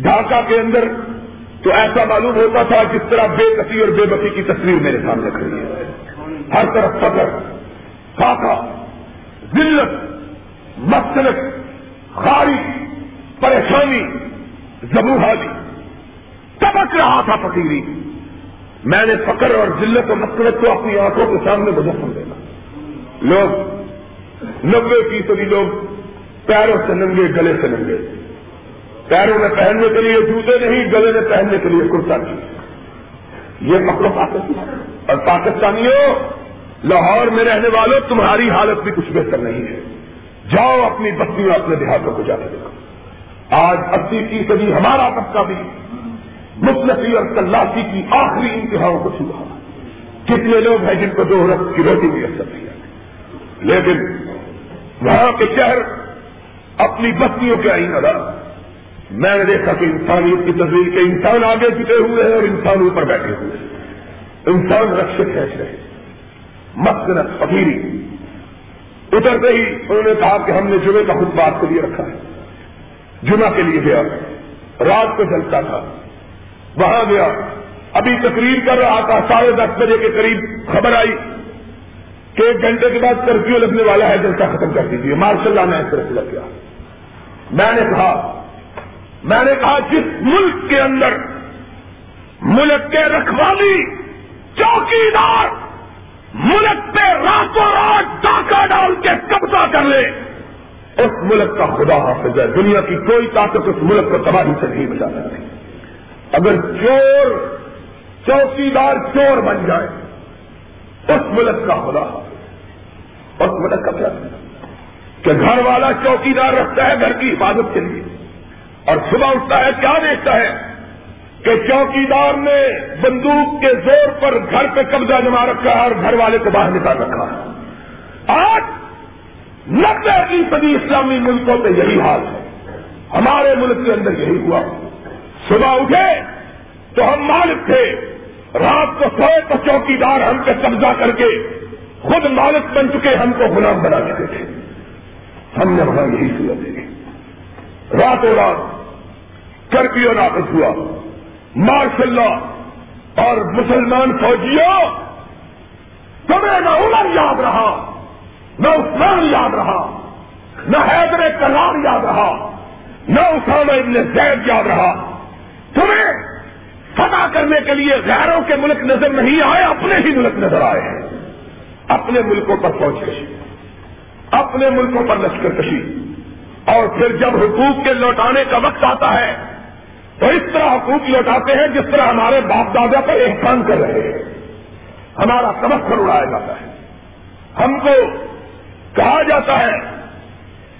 ڈھاکہ کے اندر تو ایسا معلوم ہوتا تھا جس طرح بے کسی اور بے بسی کی تصویر میرے سامنے کھڑی ہے۔ ہر طرف فخر خاکہ، ذلت مختلف خاری پریشانی۔ زبوہادی تبک رہا تھا فقیری۔ میں نے فقر اور ذلت و مسلط کو اپنی آنکھوں کے سامنے مجسم دینا لوگ نبے فیصدی لوگ پیروں سے ننگے، گلے سے ننگے۔ پیروں میں پہننے کے لیے جوتے نہیں، گلے میں پہننے کے لیے کرتا نہیں۔ یہ مکڑوں پاکستان۔ اور پاکستانیوں، لاہور میں رہنے والوں، تمہاری حالت بھی کچھ بہتر نہیں ہے۔ جاؤ اپنی بستی اور اپنے دیہاتوں کو جا کے دیکھو۔ آج اسی فیصدی ہمارا طبقہ بھی مفلسی اور تلاشی کی آخری انتہاؤں کو چھوا کتنے لوگ ہیں جن کو دو رقص کی روٹی بھی اثر نہیں ہے لیکن وہاں کے شہر اپنی بستیوں کے آئی نظر میں نے دیکھا کہ انسانیت کی تصویر کے انسان آگے جھکے ہوئے ہیں اور انسان اوپر بیٹھے ہوئے ہیں۔ انسان رکشے کھینچ رہے مسکنت، فقیری۔ اترتے ہی انہوں نے کہا کہ ہم نے جمعے کا خود بات کے لیے رکھا ہے۔ جمعہ کے لیے گیا۔ رات کو چلتا تھا۔ وہاں گیا۔ ابھی تقریر کر رہا تھا۔ ساڑھے دس بجے کے قریب خبر آئی کہ ایک گھنٹے کے بعد کرفیو لگنے والا ہے، جلسہ ختم کر دیجیے مارشل اللہ نے ایسے لگ گیا۔ میں نے کہا، میں نے کہا، جس ملک کے اندر ملک کے رکھوالی چوکی دار ملک پہ راتوں رات ڈاکہ ڈال کے قبضہ کر لے اس ملک کا خدا حافظ ہے۔ دنیا کی کوئی طاقت اس ملک کو تباہی سے نہیں بچا سکتی۔ اگر چور چوکی دار چور بن جائے، اس ملک کا خدا حافظ اس ملک کا کیا کہ گھر والا چوکی دار رکھتا ہے گھر کی حفاظت کے لیے۔ اور صبح اٹھتا ہے، کیا دیکھتا ہے؟ کہ چوکیدار نے بندوق کے زور پر گھر پہ قبضہ جما رکھا ہے اور گھر والے کو باہر نکال رکھا ہے۔ آج نبے فیصدی اسلامی ملکوں پہ یہی حال ہے۔ ہمارے ملک کے اندر یہی ہوا۔ صبح اٹھے تو ہم مالک تھے۔ رات کو سوئے تو چوکیدار ہم پہ قبضہ کر کے خود مالک بن چکے، ہم کو غلام بنا چکے تھے۔ ہم نے وہاں یہی سورت دیکھی۔ راتوں رات کرفیو نافذ ہوا۔ ماشاء اللہ اور مسلمان فوجیوں، تمہیں نہ عمر یاد رہا۔ نہ عثمان یاد رہا، نہ حیدر کلام یاد رہا، نہ اسامہ ابن زید یاد رہا۔ تمہیں فتح کرنے کے لیے غیروں کے ملک نظر نہیں آئے، اپنے ہی ملک نظر آئے ہیں۔ اپنے ملکوں پر فوج کشی، اپنے ملکوں پر لشکر کشی۔ اور پھر جب حقوق کے لوٹانے کا وقت آتا ہے، تو اس طرح حقوق لوٹاتے ہیں جس طرح ہمارے باپ دادا پر احسان کر رہے ہیں۔ ہمارا سمسر اڑایا جاتا ہے۔ ہم کو کہا جاتا ہے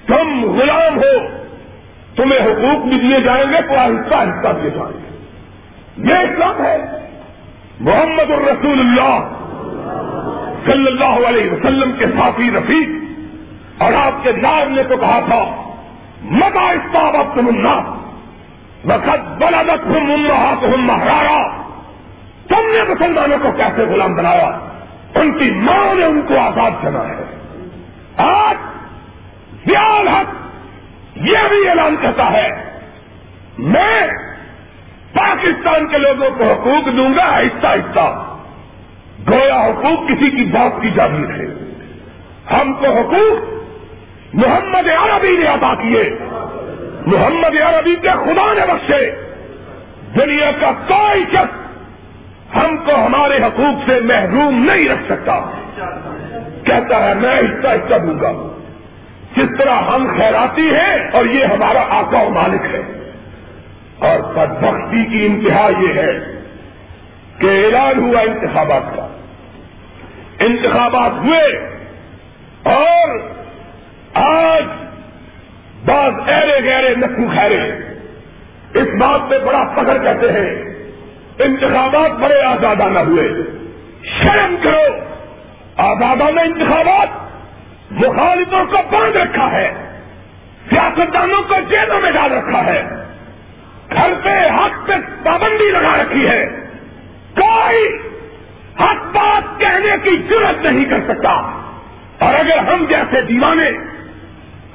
تم غلام ہو، تمہیں حقوق بھی دیے جائیں گے تو آہستہ آہستہ دیے جائیں گے۔ یہ اسلام ہے۔ محمد الرسول اللہ صلی اللہ علیہ وسلم کے ساتھی رفیق۔ اور آپ کے دار نے تو کہا تھا متا استعمت تم وقت بلا مت ہوں ہوں مہارا تم نے مسلمانوں کو کیسے غلام بنایا؟ ان کی ماں نے ان کو آزاد کرنا ہے۔ آج بیال حق یہ بھی اعلان کرتا ہے، میں پاکستان کے لوگوں کو حقوق دوں گا، آہستہ آہستہ۔ گویا حقوق کسی کی بات کی جاگیر ہے ہم کو حقوق محمد عربی نے ادا کیے۔ محمد عربی کے خدا نے بخشے۔ دنیا کا کوئی شخص ہم کو ہمارے حقوق سے محروم نہیں رکھ سکتا۔ کہتا ہے، میں آہستہ آہستہ دوں گا۔ جس طرح ہم خیراتی ہیں اور یہ ہمارا آقا و مالک ہے۔ اور بدبختی کی انتہا یہ ہے کہ اعلان ہوا انتخابات کا۔ انتخابات ہوئے اور آج بعض ایرے گہرے نقو خیرے اس بات پہ بڑا فخر کہتے ہیں، انتخابات بڑے آزادانہ ہوئے۔ شرم کرو۔ آزادانہ انتخابات مخالفوں کو باندھ رکھا ہے، سیاستدانوں کو جیلوں میں ڈال رکھا ہے۔ گھر پہ حق پہ پابندی لگا رکھی ہے۔ کوئی حق بات کہنے کی ضرورت نہیں کر سکتا۔ اور اگر ہم جیسے دیوانے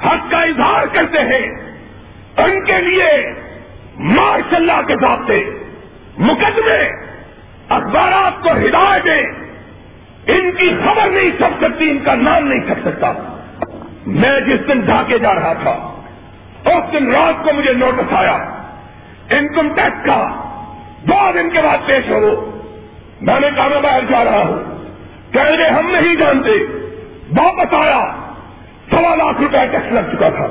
حق کا اظہار کرتے ہیں، ان کے لیے ماشاء اللہ کے ضابطے، مقدمے، اخبارات کو ہدایتیں ان کی خبر نہیں چھپ سکتی، ان کا نام نہیں چھپ سکتا۔ میں جس دن ڈھاکے جا رہا تھا، اس دن رات کو مجھے نوٹس آیا۔ انکم ٹیکس کا۔ دو دن کے بعد پیش ہو۔ میں نے کہا، میں باہر جا رہا ہوں۔ کہہ رہے، ہم نہیں جانتے۔ واپس آیا۔ سوا لاکھ روپے ٹیکس لگ چکا تھا۔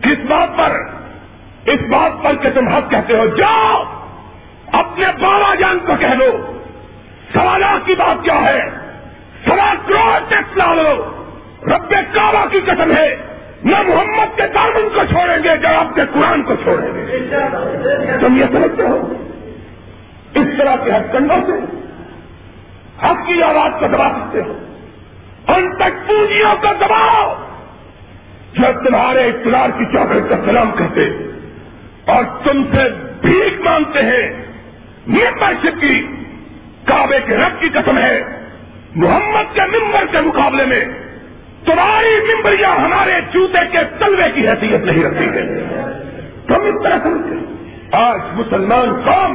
کس بات پر؟ اس بات پر کہ تم حق کہتے ہو۔ جاؤ، اپنے بابا جان کو کہہ دو۔ سوا لاکھ کی بات کیا ہے؟ سوا کروڑ ٹیکس لا لو رب کعبہ کی قسم ہے، نہ محمد کے دامن کو چھوڑیں گے جب آپ کے قرآن کو چھوڑیں گے۔ تم یہ سمجھتے ہو؟ اس طرح کے حق کنڈوں سے حق کی آواز کو دبا سکتے ہو۔ ان تک پونجیوں کو دباؤ۔ جو تمہارے اقتدار کی چوکٹ کا سلام کرتے اور تم سے بھیک مانگتے ہیں ممبر شپ کی کعبے کے رب کی قسم ہے۔ محمد کے ممبر کے مقابلے میں تمہاری ممبریاں ہمارے جوتے کے تلوے کی حیثیت نہیں رکھتی ہے تم اس طرح سمجھتے آج مسلمان قوم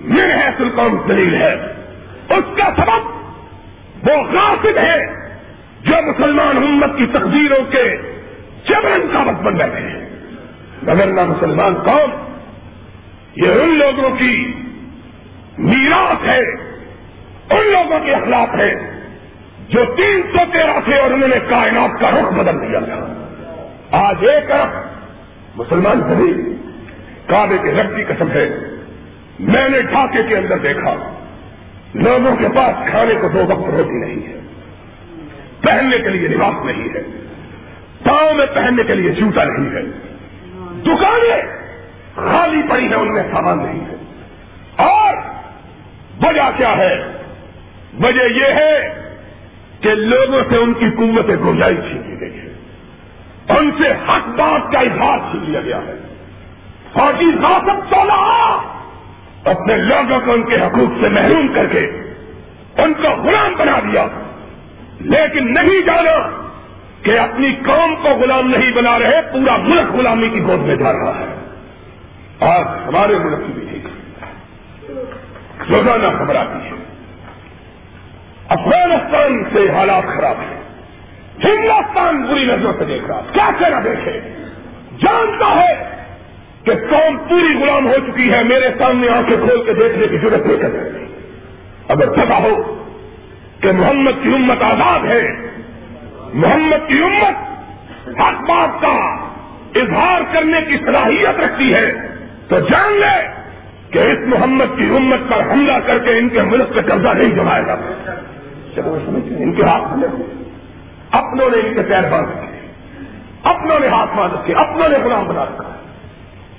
میرے حیثل قوم دلیل ہے۔ اس کا سبب وہ غاصب ہے جو مسلمان امت کی تقدیروں کے جبرن کا وقت بن بیٹھے ہیں۔ مگر نہ مسلمان قوم، یہ ان لوگوں کی میراث ہے ان لوگوں کے اخلاق ہے جو تین سو تیرہ تھے اور انہوں نے کائنات کا رخ بدل دیا تھا۔ آج ایک ارب مسلمان سبھی کعبے کے رب کی قسم ہے۔ میں نے ڈھاکے کے اندر دیکھا، لوگوں کے پاس کھانے کو دو وقت روٹی نہیں ہے۔ پہننے کے لیے لباس نہیں ہے۔ پاؤں میں پہننے کے لیے جوتا نہیں ہے۔ دکانیں خالی پڑی ہیں، ان میں سامان نہیں ہے۔ اور وجہ کیا ہے؟ وجہ یہ ہے کہ لوگوں سے ان کی قوت گنجائی چھینی گئی ہے ان سے حق بات کا اظہار چھین لیا گیا ہے۔ فوجی ناسب سولہ اپنے لوگوں کو ان کے حقوق سے محروم کر کے ان کو غلام بنا دیا۔ لیکن نہیں جانا کہ اپنی قوم کو غلام نہیں بنا رہے، پورا ملک غلامی کی گود میں جا رہا ہے۔ آج ہمارے ملک کی بھی ٹھیک روزانہ خبر آتی ہے۔ افغانستان سے حالات خراب ہیں۔ ہندوستان بری نظروں سے دیکھ رہا کیا کہنا دیکھے؟ جانتا ہے کہ قوم پوری غلام ہو چکی ہے، میرے سامنے آنکھیں کھول کے دیکھنے کی ضرورت نہیں کرتی اگر پتا ہو کہ محمد کی امت آزاد ہے، محمد کی امت حق بات کا اظہار کرنے کی صلاحیت رکھتی ہے، تو جان لے کہ اس محمد کی امت پر حملہ کر کے ان کے ملک پہ قبضہ نہیں جمائے گا۔ چلو ان کے ہاتھ میں اپنوں نے ان کے پیر باندھ رکھے اپنوں نے ہاتھ باندھ رکھے اپنوں نے غلام بنا رکھا۔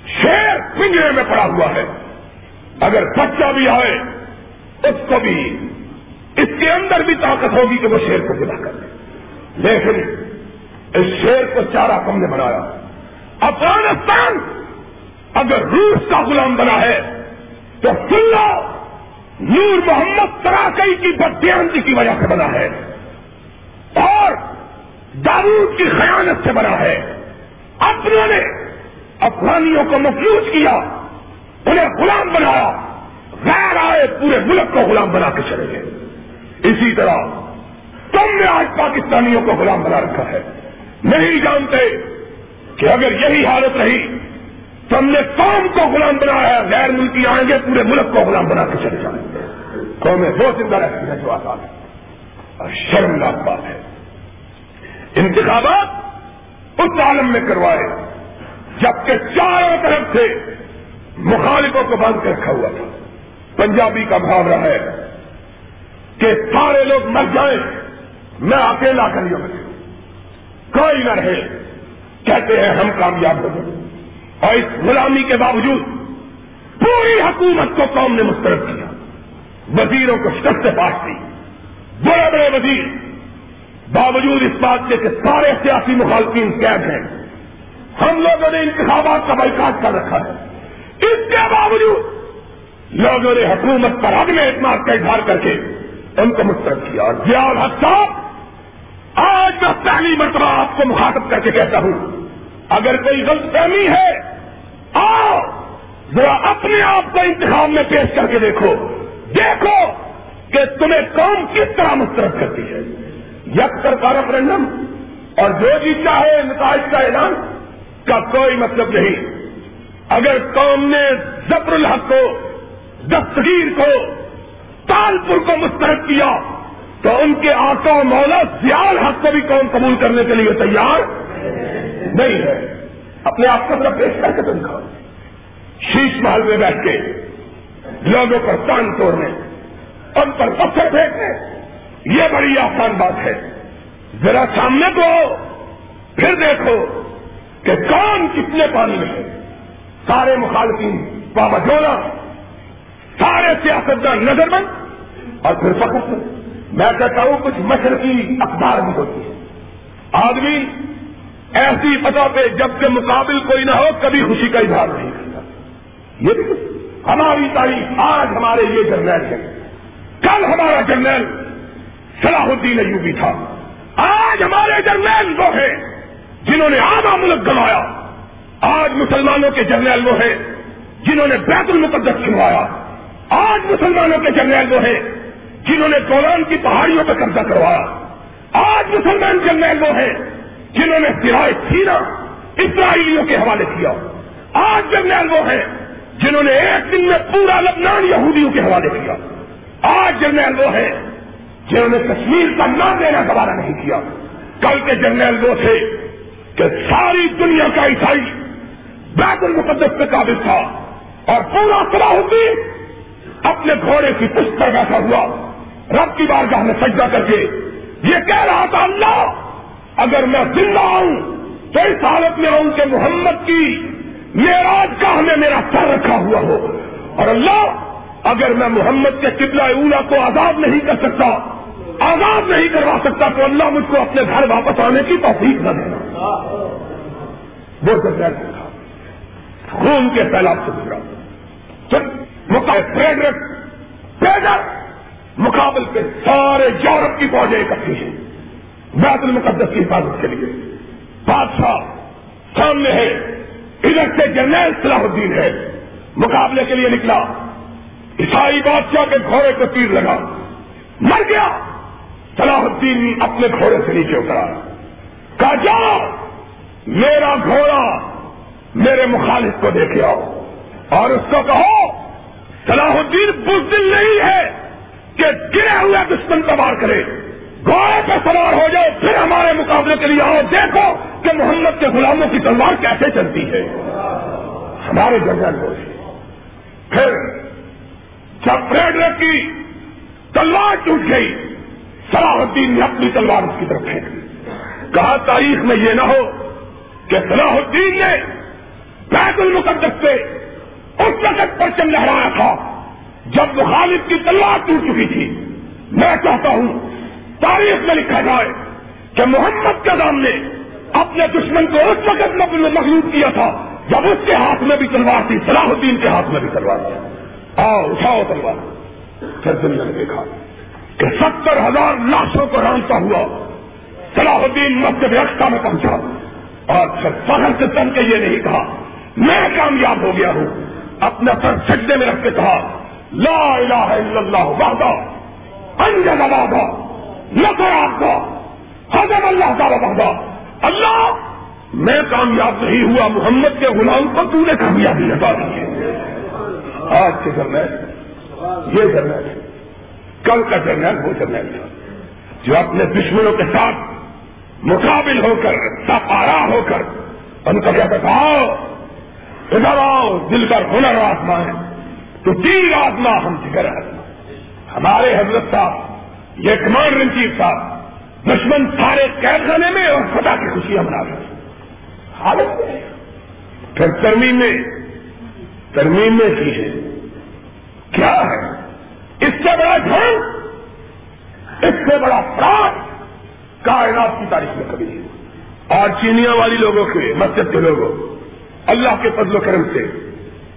شیر پنجرے میں پڑا ہوا ہے۔ اگر بچہ بھی آئے، اس کو بھی، اس کے اندر بھی طاقت ہوگی کہ وہ شیر کو گلا کر دے لیکن اس شیر کو چارہ کم نے بنایا۔ افغانستان اگر روس کا غلام بنا ہے، تو سن لو نور محمد تراکئی کی بدیانتی کی وجہ سے بنا ہے اور دارود کی خیانت سے بنا ہے۔ اپنوں نے افغانیوں کو مفلوج کیا، انہیں غلام بنایا۔ غیر آئے پورے ملک کو غلام بنا کے چلے گئے۔ اسی طرح تم نے آج پاکستانیوں کو غلام بنا رکھا ہے۔ نہیں جانتے کہ اگر یہی حالت رہی تو ہم نے قوم کو غلام بنایا ہے، غیر ملکی آئیں گے، پورے ملک کو غلام بنا کے چلے جائیں گے۔ قومیں دو زندہ رہتی ہیں جو آسان ہے۔ اور شرمناک بات ہے۔ انتخابات اس عالم میں کروائے، جبکہ چاروں طرف سے مخالفوں کو باندھ کے رکھا ہوا تھا۔ پنجابی کا محاورہ ہے کہ سارے لوگ مر جائیں، میں اکیلا کریوں میں کوئی نہ رہے، کہتے ہیں ہم کامیاب ہو گئے اور اس غلامی کے باوجود پوری حکومت کو قوم نے مسترد کیا۔ وزیروں کو شخص سے بات دی۔ بڑے بڑے وزیر۔ باوجود اس بات کے کہ سارے سیاسی مخالفین قید ہیں۔ ہم لوگوں نے انتخابات کا بائیکاٹ کر رکھا ہے۔ اس کے باوجود لوگوں نے حکومت پر اگلے اعتماد کا اظہار کر کے ان کو مسترد کیا۔ اور زیاد حق صاحب، آج میں پہلی مرتبہ آپ کو مخاطب کر کے کہتا ہوں اگر کوئی غلط فہمی ہے، آؤ، ذرا اپنے آپ کو انتخاب میں پیش کر کے دیکھو۔ دیکھو کہ تمہیں قوم کس طرح مسترد کرتی ہے۔ یک سرکار ریفرنڈم اور جو جیتا ہے نتائج کا اعلان، کا کوئی مطلب نہیں۔ اگر قوم نے زبر الحق کو، دستگیر کو، تالپور کو مسترد کیا، تو ان کے آقا مولا زیال حق کو بھی قوم قبول کرنے کے لیے تیار۔ نہیں ہے۔ اپنے آپ کو ذرا پیش کر کے تو دکھاؤ شیش محل میں بیٹھ کے لوگوں پر تان توڑنے، ان پر پتھر پھینکنے، یہ بڑی آسان بات ہے۔ ذرا سامنے کو پھر دیکھو کہ کون کتنے پانی میں ہے۔ سارے مخالفین بابا جونا، سارے سیاستدان نظر بند اور پھر فخر، میں کہتا ہوں، کچھ مشرقی اخبار بھی ہوتی ہے آدمی ایسی پتہ پہ جب سے مقابل کوئی نہ ہو، کبھی خوشی کا اظہار نہیں کرتا۔ یہ ہماری تاریخ آج ہمارے یہ جرنیل ہے۔ کل ہمارا جرنیل صلاح الدین ایوبی تھا۔ آج ہمارے جرنیل وہ ہیں جنہوں نے آدھا ملک گنوایا۔ آج مسلمانوں کے جرنیل وہ ہیں جنہوں نے بیت المقدس چھنوایا۔ آج مسلمانوں کے جرنیل وہ ہیں جنہوں نے گولان کی پہاڑیوں پہ قبضہ کروایا۔ آج مسلمان جرنیل وہ ہیں جنہوں نے سرائے سینا اسرائیلیوں کے حوالے کیا۔ آج جرنیل وہ ہیں، جنہوں نے ایک دن میں پورا لبنان یہودیوں کے حوالے کیا۔ آج جرنیل وہ ہیں، جنہوں نے کشمیر کا نام دینا دوبارہ نہیں کیا۔ کل کے جرنیل وہ تھے کہ ساری دنیا کا عیسائی بیت المقدس پہ قابل تھا اور پورا صلاح الدین اپنے گھوڑے کی پشت پر بیٹھا ہوا، رب کی بارگاہ میں سجدہ کر کے یہ کہہ رہا تھا، اللہ اگر میں زندہ آؤں تو اس حالت میں آؤں کہ محمد کی میراج کا ہمیں میرا سر رکھا ہوا ہو۔ اور اللہ، اگر میں محمد کے قبلہ اولا کو آزاد نہیں کر سکتا آزاد نہیں کروا سکتا، تو اللہ مجھ کو اپنے گھر واپس آنے کی توفیق نہ دینا وہ تھا خون کے سیلاب سے گزرا۔ پیدر مقابل کے سارے یورپ کی فوجیں اکٹھی ہیں۔ بیت المقدس کی حفاظت کے لیے۔ بادشاہ سامنے ہے ادھر سے جنرل صلاح الدین ہے۔ مقابلے کے لیے نکلا۔ عیسائی بادشاہ کے گھوڑے کو تیر لگا۔ مر گیا۔ صلاح الدین اپنے گھوڑے سے نیچے اترا کہا، جاؤ، میرا گھوڑا میرے مخالف کو دیکھے آؤ اور اس کو کہو، صلاح الدین بزدل نہیں ہے کہ گرے ہوئے دشمن کا وار کرے۔ گھوڑے پہ سوار ہو جاؤ، پھر ہمارے مقابلے کے لیے آؤ، دیکھو کہ محمد کے غلاموں کی تلوار کیسے چلتی ہے۔ ہمارے جنگل ہو پھر جب ریڈ رکھی تلوار ٹوٹ گئی، صلاح الدین نے اپنی تلوار اس کی طرف پھینک دی کہا، تاریخ میں یہ نہ ہو کہ صلاح الدین نے بیت المقدس سے اس وقت پر لہرایا تھا جب مخالف کی تلوار ٹوٹ چکی تھی۔ میں چاہتا ہوں تاریخ میں لکھا جائے کہ محمد کے نام نے اپنے دشمن کو اس وقت مخلوط کیا تھا، جب اس کے ہاتھ میں بھی تلوار تھی صلاح الدین کے ہاتھ میں بھی تلوار تھی۔ آؤ، اٹھاؤ تلوار۔ پھر دنیا نے دیکھا کہ ستر ہزار لاشوں کو رانتا ہوا۔ صلاح الدین مسجد رقصہ میں پہنچا۔ اور پھر فخر سے تن کے یہ نہیں کہا، میں کامیاب ہو گیا ہوں۔ اپنا سر سجدے میں رکھ کے کہا، لا الہ الا اللہ وحدہ انجل وحدہ آپ کا حضرت اللہ کا وحدہ اللہ، میں کامیاب نہیں ہوا، محمد کے غلام کو تو نے کامیابی لگا دی ہے۔ آج کے جرنیل یہ جرنیل کل کا جرنیل وہ جرنیل تھا جو اپنے دشمنوں کے ساتھ مقابل ہو کر سپارا ہو کر، ان کا کیا کہتا آؤ ادھر آؤ، دل کر ہنر آسما ہے تو تین آسما ہم فکر آسما ہمارے حضرت صاحب یہ کمانڈر ان چیف صاحب، دشمن سارے قید خانے میں اور خدا کی خوشیاں منا رہے حالت میں پھر ترمیم میں ترمیم میں کی ہے۔ کیا ہے؟ اس سے بڑا جھنگ اس سے بڑا فراڈ کائنات کی تاریخ میں کبھی ہے اور چینیا والی لوگوں کے، مسجد کے لوگوں، اللہ کے فضل و کرم سے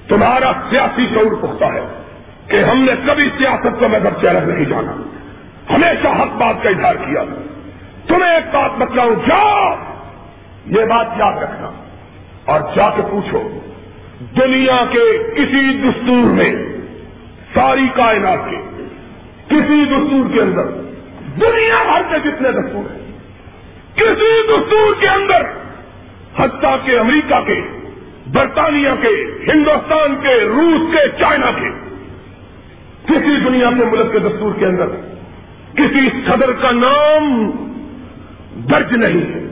تمہارا سیاسی شعور پختہ ہے کہ ہم نے کبھی سیاست کو مذہب سے الگ نہیں جانا۔ ہمیشہ حق بات کا اظہار کیا۔ تمہیں ایک بات بتلاؤں، جاؤ، یہ بات یاد رکھنا۔ اور جا کے پوچھو، دنیا کے کسی دستور میں، ساری کائنات کے کسی دستور کے اندر، دنیا بھر کے جتنے دستور ہیں، کسی دستور کے اندر، حتیٰ کے امریکہ کے، برطانیہ کے، ہندوستان کے، روس کے، چائنا کے، کسی دنیا کے ملک کے دستور کے اندر کسی صدر کا نام درج نہیں ہے۔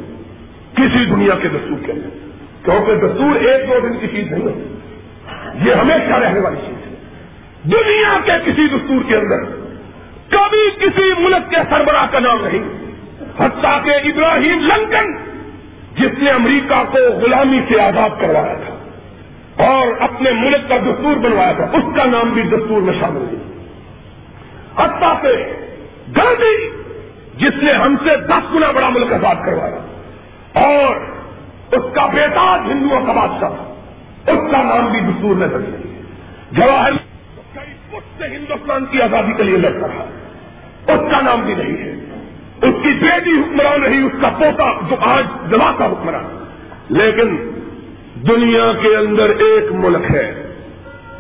کسی دنیا کے دستور کے اندر۔ کیونکہ دستور ایک دو دن کی چیز نہیں ہے یہ ہمیشہ رہنے والی چیز ہے۔ دنیا کے کسی دستور کے اندر کبھی کسی ملک کے سربراہ کا نام نہیں۔ حتیٰ کہ ابراہیم لنکن، جس نے امریکہ کو غلامی سے آزاد کروایا تھا اور اپنے ملک کا دستور بنوایا تھا، اس کا نام بھی دستور میں شامل نہیں۔ حتیٰ کہ گاندھی جس نے ہم سے دس گنا بڑا ملک آزاد کروایا اور اس کا بیٹا ہندوؤں کا بادشاہ تھا اس کا نام بھی دستور میں درج نہیں جواہر کئی فٹ سے ہندوستان کی آزادی کے لیے لڑ رہا اس کا نام بھی نہیں ہے۔ اس کی بیٹی حکمران رہی، اس کا پوتا جو آج دلا کا حکمران۔ لیکن دنیا کے اندر ایک ملک ہے۔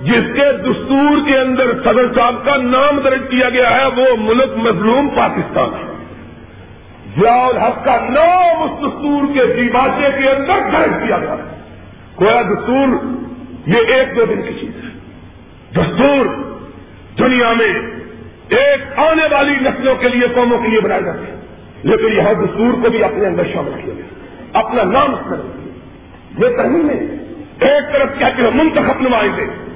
جس کے دستور کے اندر صدر صاحب کا نام درج کیا گیا ہے، وہ ملک مظلوم پاکستان ہے۔ ضیاء الحق کا نام اس دستور کے دیواچے کے اندر درج کیا گیا۔ ہے کویا دستور، یہ ایک دو دن کی چیز ہے۔ دستور دنیا میں ایک آنے والی نسلوں کے لیے قوموں کے لیے بنائے جاتے ہیں لیکن یہاں دستور کو بھی اپنے اندر شامل کیا گیا۔ اپنا نام اس میں یہ ترمیم ہے۔ ایک طرف کہتے ہو منتخب نمائندے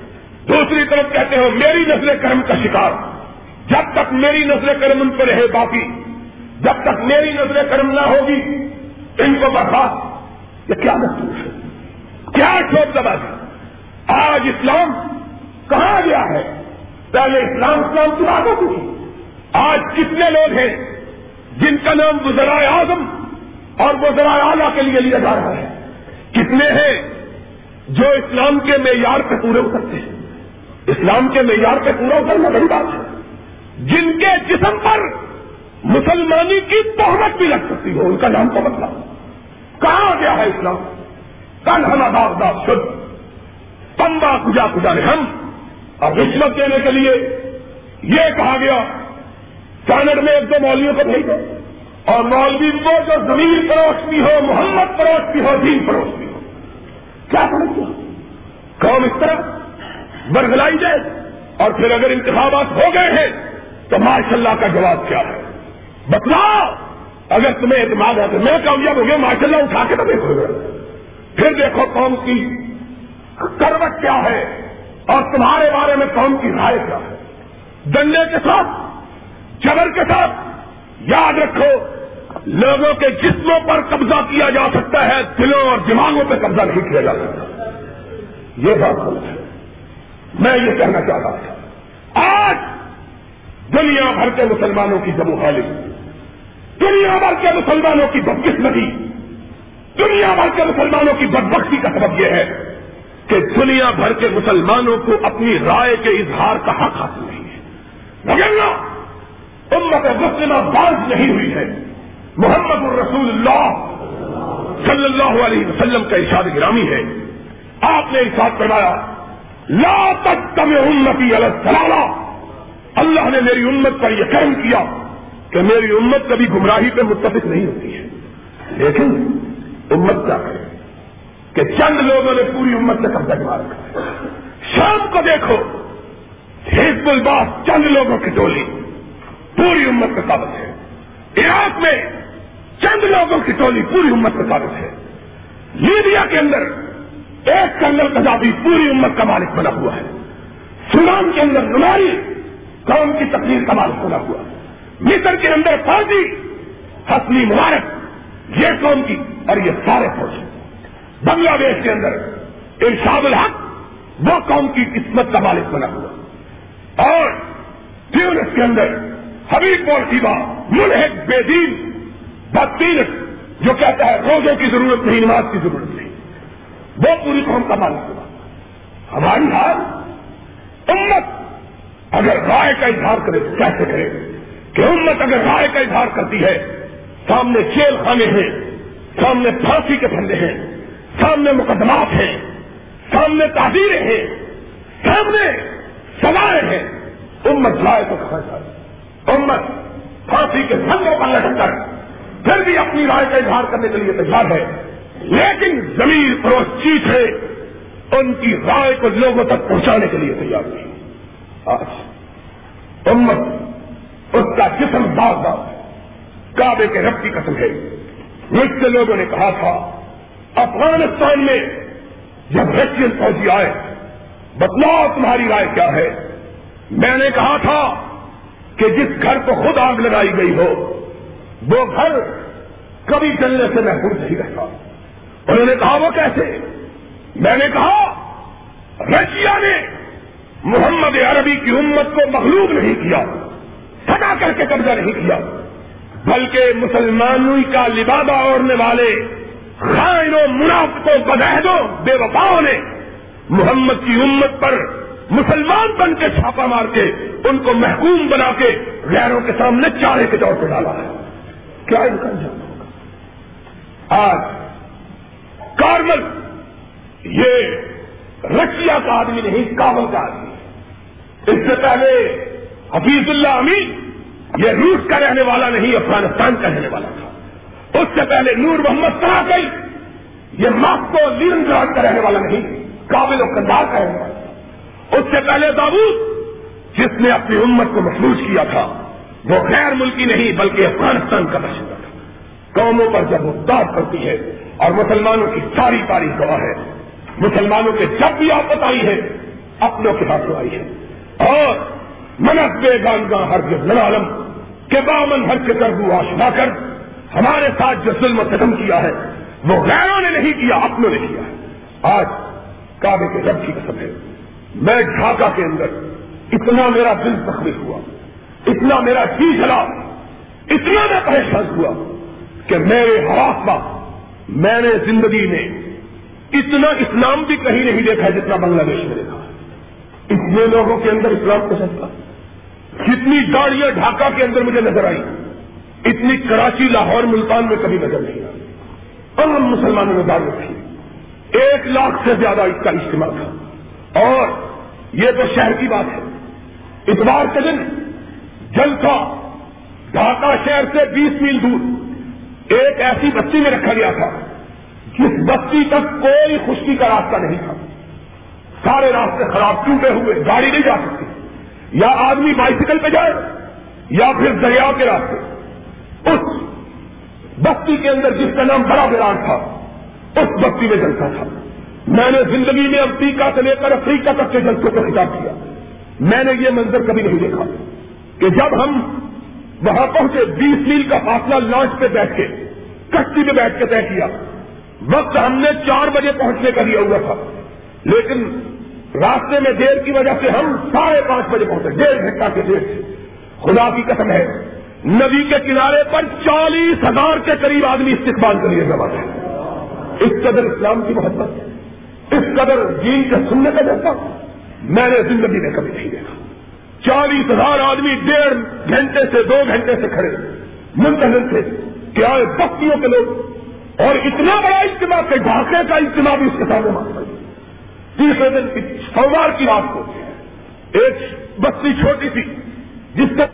دوسری طرف کہتے ہو میری نسل کرم کا شکار. جب تک میری نسل کرم ان پہ رہے باقی، جب تک میری نسل کرم نہ ہوگی، ان کو برخاست یہ کیا دستور ہے؟ کیا ٹھوک دبا دی آج اسلام کہاں گیا ہے؟ پہلے اسلام اسلام کی بات ہوتی آج کتنے لوگ ہیں جن کا نام گزرائے اعظم اور گزرائے اعلیٰ کے لیے لیا جا رہا ہے؟ کتنے ہیں جو اسلام کے معیار پہ پورے اترتے ہیں؟ اسلام کے معیار پہ پورا اترنا بڑی بات ہے۔ جن کے جسم پر مسلمانی کی تہمت بھی لگ سکتی ہو، ان کا نام کا مطلب۔ کہاں گیا ہے اسلام؟ کل ہم آباد داد شد۔ پمبا کجا کجا نے ہم۔ اور رشوت دینے کے لیے یہ کہا گیا کینڈ میں ایک دو مولویوں کو بھیج دو اور مولوی کو جو زمین فروش بھی ہو، محمد فروش بھی ہو، دین فروش بھی ہو۔ کیا سمجھتے قوم اس طرح برگلائی جائے اور پھر اگر انتخابات ہو گئے ہیں تو ماشاء اللہ کا جواب کیا ہے؟ بتلاؤ! اگر تمہیں اعتماد ہے تو میں کامیاب ہو گیا ماشاء اللہ اٹھا کے تو دیکھو پھر دیکھو قوم کی کروٹ کیا ہے اور تمہارے بارے میں قوم کی رائے کیا ہے۔ ڈنڈے کے ساتھ جبر کے ساتھ یاد رکھو، لوگوں کے جسموں پر قبضہ کیا جا سکتا ہے، دلوں اور دماغوں پہ قبضہ نہیں کیا جا سکتا۔ یہ بات ہے۔ میں یہ کہنا چاہتا تھا آج دنیا بھر کے مسلمانوں کی جمع خالی۔ دنیا بھر کے مسلمانوں کی بدقسمتی دنیا بھر کے مسلمانوں کی بدبختی کا سبب یہ ہے کہ دنیا بھر کے مسلمانوں کو اپنی رائے کے اظہار کا حق حاصل نہیں ہے۔ مگر امت مسلمہ باز نہیں ہوئی ہے۔ محمد الرسول اللہ صلی اللہ علیہ وسلم کا ارشاد گرامی ہے۔ آپ نے ارشاد کروایا لا تک تم امتی الگ اللہ نے میری امت پر یہ کرم کیا کہ میری امت کبھی گمراہی پہ متفق نہیں ہوتی ہے۔ لیکن امت کیا کرے؟ کہ چند لوگوں نے پوری امت سے قبضہ جما رکھا۔ شام کو دیکھو، حزب الباس چند لوگوں کی ٹولی پوری امت کا قابل ہے۔ عراق میں چند لوگوں کی ٹولی پوری امت کا قابل ہے۔ لیبیا کے اندر ایک کرنل کزابی پوری امت کا مالک بنا ہوا ہے۔ سودان کے اندر نماری، قوم کی تقریر کا مالک بنا ہوا ہے۔ مصر کے اندر فوجی، حسنی مبارک، یہ قوم کی اور یہ سارے فوجی۔ بنگلہ دیش کے اندر ارشاد الحق، وہ قوم کی قسمت کا مالک بنا ہوا اور ٹیونس کے اندر حبیب پورسیبا ملحق بے دین بدین جو کہتا ہے روزوں کی ضرورت نہیں، نماز کی ضرورت نہیں۔ وہ پوری قوم کا مالک ہوا ہماری حال امت اگر رائے کا اظہار کرے تو کیسے کرے کہ امت اگر رائے کا اظہار کرتی ہے، سامنے جیل خانے ہیں، سامنے پھانسی کے پھندے ہیں، سامنے مقدمات ہیں، سامنے تعبیریں ہیں، سامنے سوائے ہیں، امت رائے تو کہا جائے امت پھانسی کے پھندوں پر لٹک کر، پھر بھی اپنی رائے کا اظہار کرنے کے لیے تیار ہے۔ لیکن زمین فروش چیز ہے، ان کی رائے کو لوگوں تک پہنچانے کے لیے تیار نہیں آج امت اس کا جسم باغ باغ ہے۔ کعبے کے رب کی قسم ہے۔ مجھ سے لوگوں نے کہا تھا، افغانستان میں جب رشین فوجی آئے، بتلاؤ تمہاری رائے کیا ہے؟ میں نے کہا تھا کہ جس گھر کو خود آگ لگائی گئی ہو، وہ گھر کبھی چلنے سے محفوظ نہیں رہتا۔ انہوں نے کہا وہ کیسے؟ میں نے کہا، رشیا نے محمد عربی کی امت کو مغلوب نہیں کیا، سدا کر کے قبضہ نہیں کیا، بلکہ مسلمانوں کا لبادہ اوڑھنے والے خائن و منافقوں بدہدوں بے وفاؤں نے محمد کی امت پر مسلمان بن کے چھاپا مار کے، ان کو محکوم بنا کے غیروں کے سامنے چارے کے طور پہ ڈالا ہے۔ کیا ان کا انجام ہوگا؟ آج کارمل یہ رشیا کا آدمی نہیں، کابل کا آدمی اس سے پہلے حفیظ اللہ امین یہ روس کا رہنے والا نہیں، افغانستان کا رہنے والا تھا۔ اس سے پہلے نور محمد صلاح گئی یہ ماسکو لین گراج کا رہنے والا نہیں، کابل و کندار کا رہنے والا تھا۔ اس سے پہلے داود جس نے اپنی امت کو محفوظ کیا تھا، وہ غیر ملکی نہیں، بلکہ افغانستان کا باشندہ تھا۔ قوموں پر جب وہ داد کرتی ہے اور مسلمانوں کی ساری تاریخ گواہ ہے۔ مسلمانوں کے جب بھی آفت آئی ہے اپنوں کے ہاتھ آئی ہے اور منت بے گان گاہ ہر جو عالم کے بامن ہر کے کربو آشنا کر۔ ہمارے ساتھ جو ظلم و ختم کیا ہے، وہ غیروں نے نہیں کیا، اپنوں نے کیا ہے۔ آج کعبے کے رب کی قسم ہے۔ میں ڈھاکہ کے اندر اتنا میرا دل زخمی ہوا، اتنا میرا جی جلا، اتنا میں پریشان ہوا کہ میرے حواس میں نے زندگی میں اتنا اسلام بھی کہیں نہیں دیکھا جتنا بنگلہ دیش میں دیکھا اتنے لوگوں کے اندر اسلام پسند تھا جتنی گاڑیاں ڈھاکہ کے اندر مجھے نظر آئی اتنی کراچی، لاہور، ملتان میں کبھی نظر نہیں آئی۔ اور ہم مسلمانوں نے دار رکھی۔ ایک لاکھ سے زیادہ اس کا اجتماع تھا۔ اور یہ تو شہر کی بات ہے۔ اتوار کے دن جلسہ ڈھاکہ شہر سے بیس میل دور۔ ایک ایسی بستی میں رکھا گیا تھا، جس بستی تک کوئی خشکی کا راستہ نہیں تھا۔ سارے راستے خراب ٹوٹے ہوئے، گاڑی نہیں جا سکتی۔ یا آدمی بائسیکل پہ جائے، یا پھر دریا کے راستے۔ اس بستی کے اندر جس کا نام بڑا بیران تھا، اس بستی میں جلتا تھا۔ میں نے زندگی میں امریکہ سے لے کر افریقہ تک کے جلسوں کو خطاب کیا۔ میں نے یہ منظر کبھی نہیں دیکھا کہ جب ہم وہاں پہنچے بیس میل کا فاصلہ لانچ پہ بیٹھ کے، کشتی پہ بیٹھ کے طے کیا۔ وقت ہم نے چار بجے پہنچنے کا لیا ہوا تھا۔ لیکن راستے میں دیر کی وجہ سے ہم ساڑھے پانچ بجے پہنچے، ڈیڑھ گھنٹہ کے دیر سے خدا کی قسم ہے ندی کے کنارے پر چالیس ہزار کے قریب آدمی استقبال کر لیے جمع ہے اس قدر اسلام کی محبت، اس قدر جین کے سننے کا جیسا میں نے زندگی میں کبھی نہیں دیکھا۔ چالیس ہزار آدمی ڈیڑھ گھنٹے سے دو گھنٹے سے کھڑے۔ منتظر تھے آئے بستیوں کے لوگ۔ اور اتنا بڑا اجتماع کہ ڈھاکے کا اجتماع بھی اس کے سامنے مانتا تیسرے دن کی سوار کی رات کو ایک بستی چھوٹی تھی، جس کا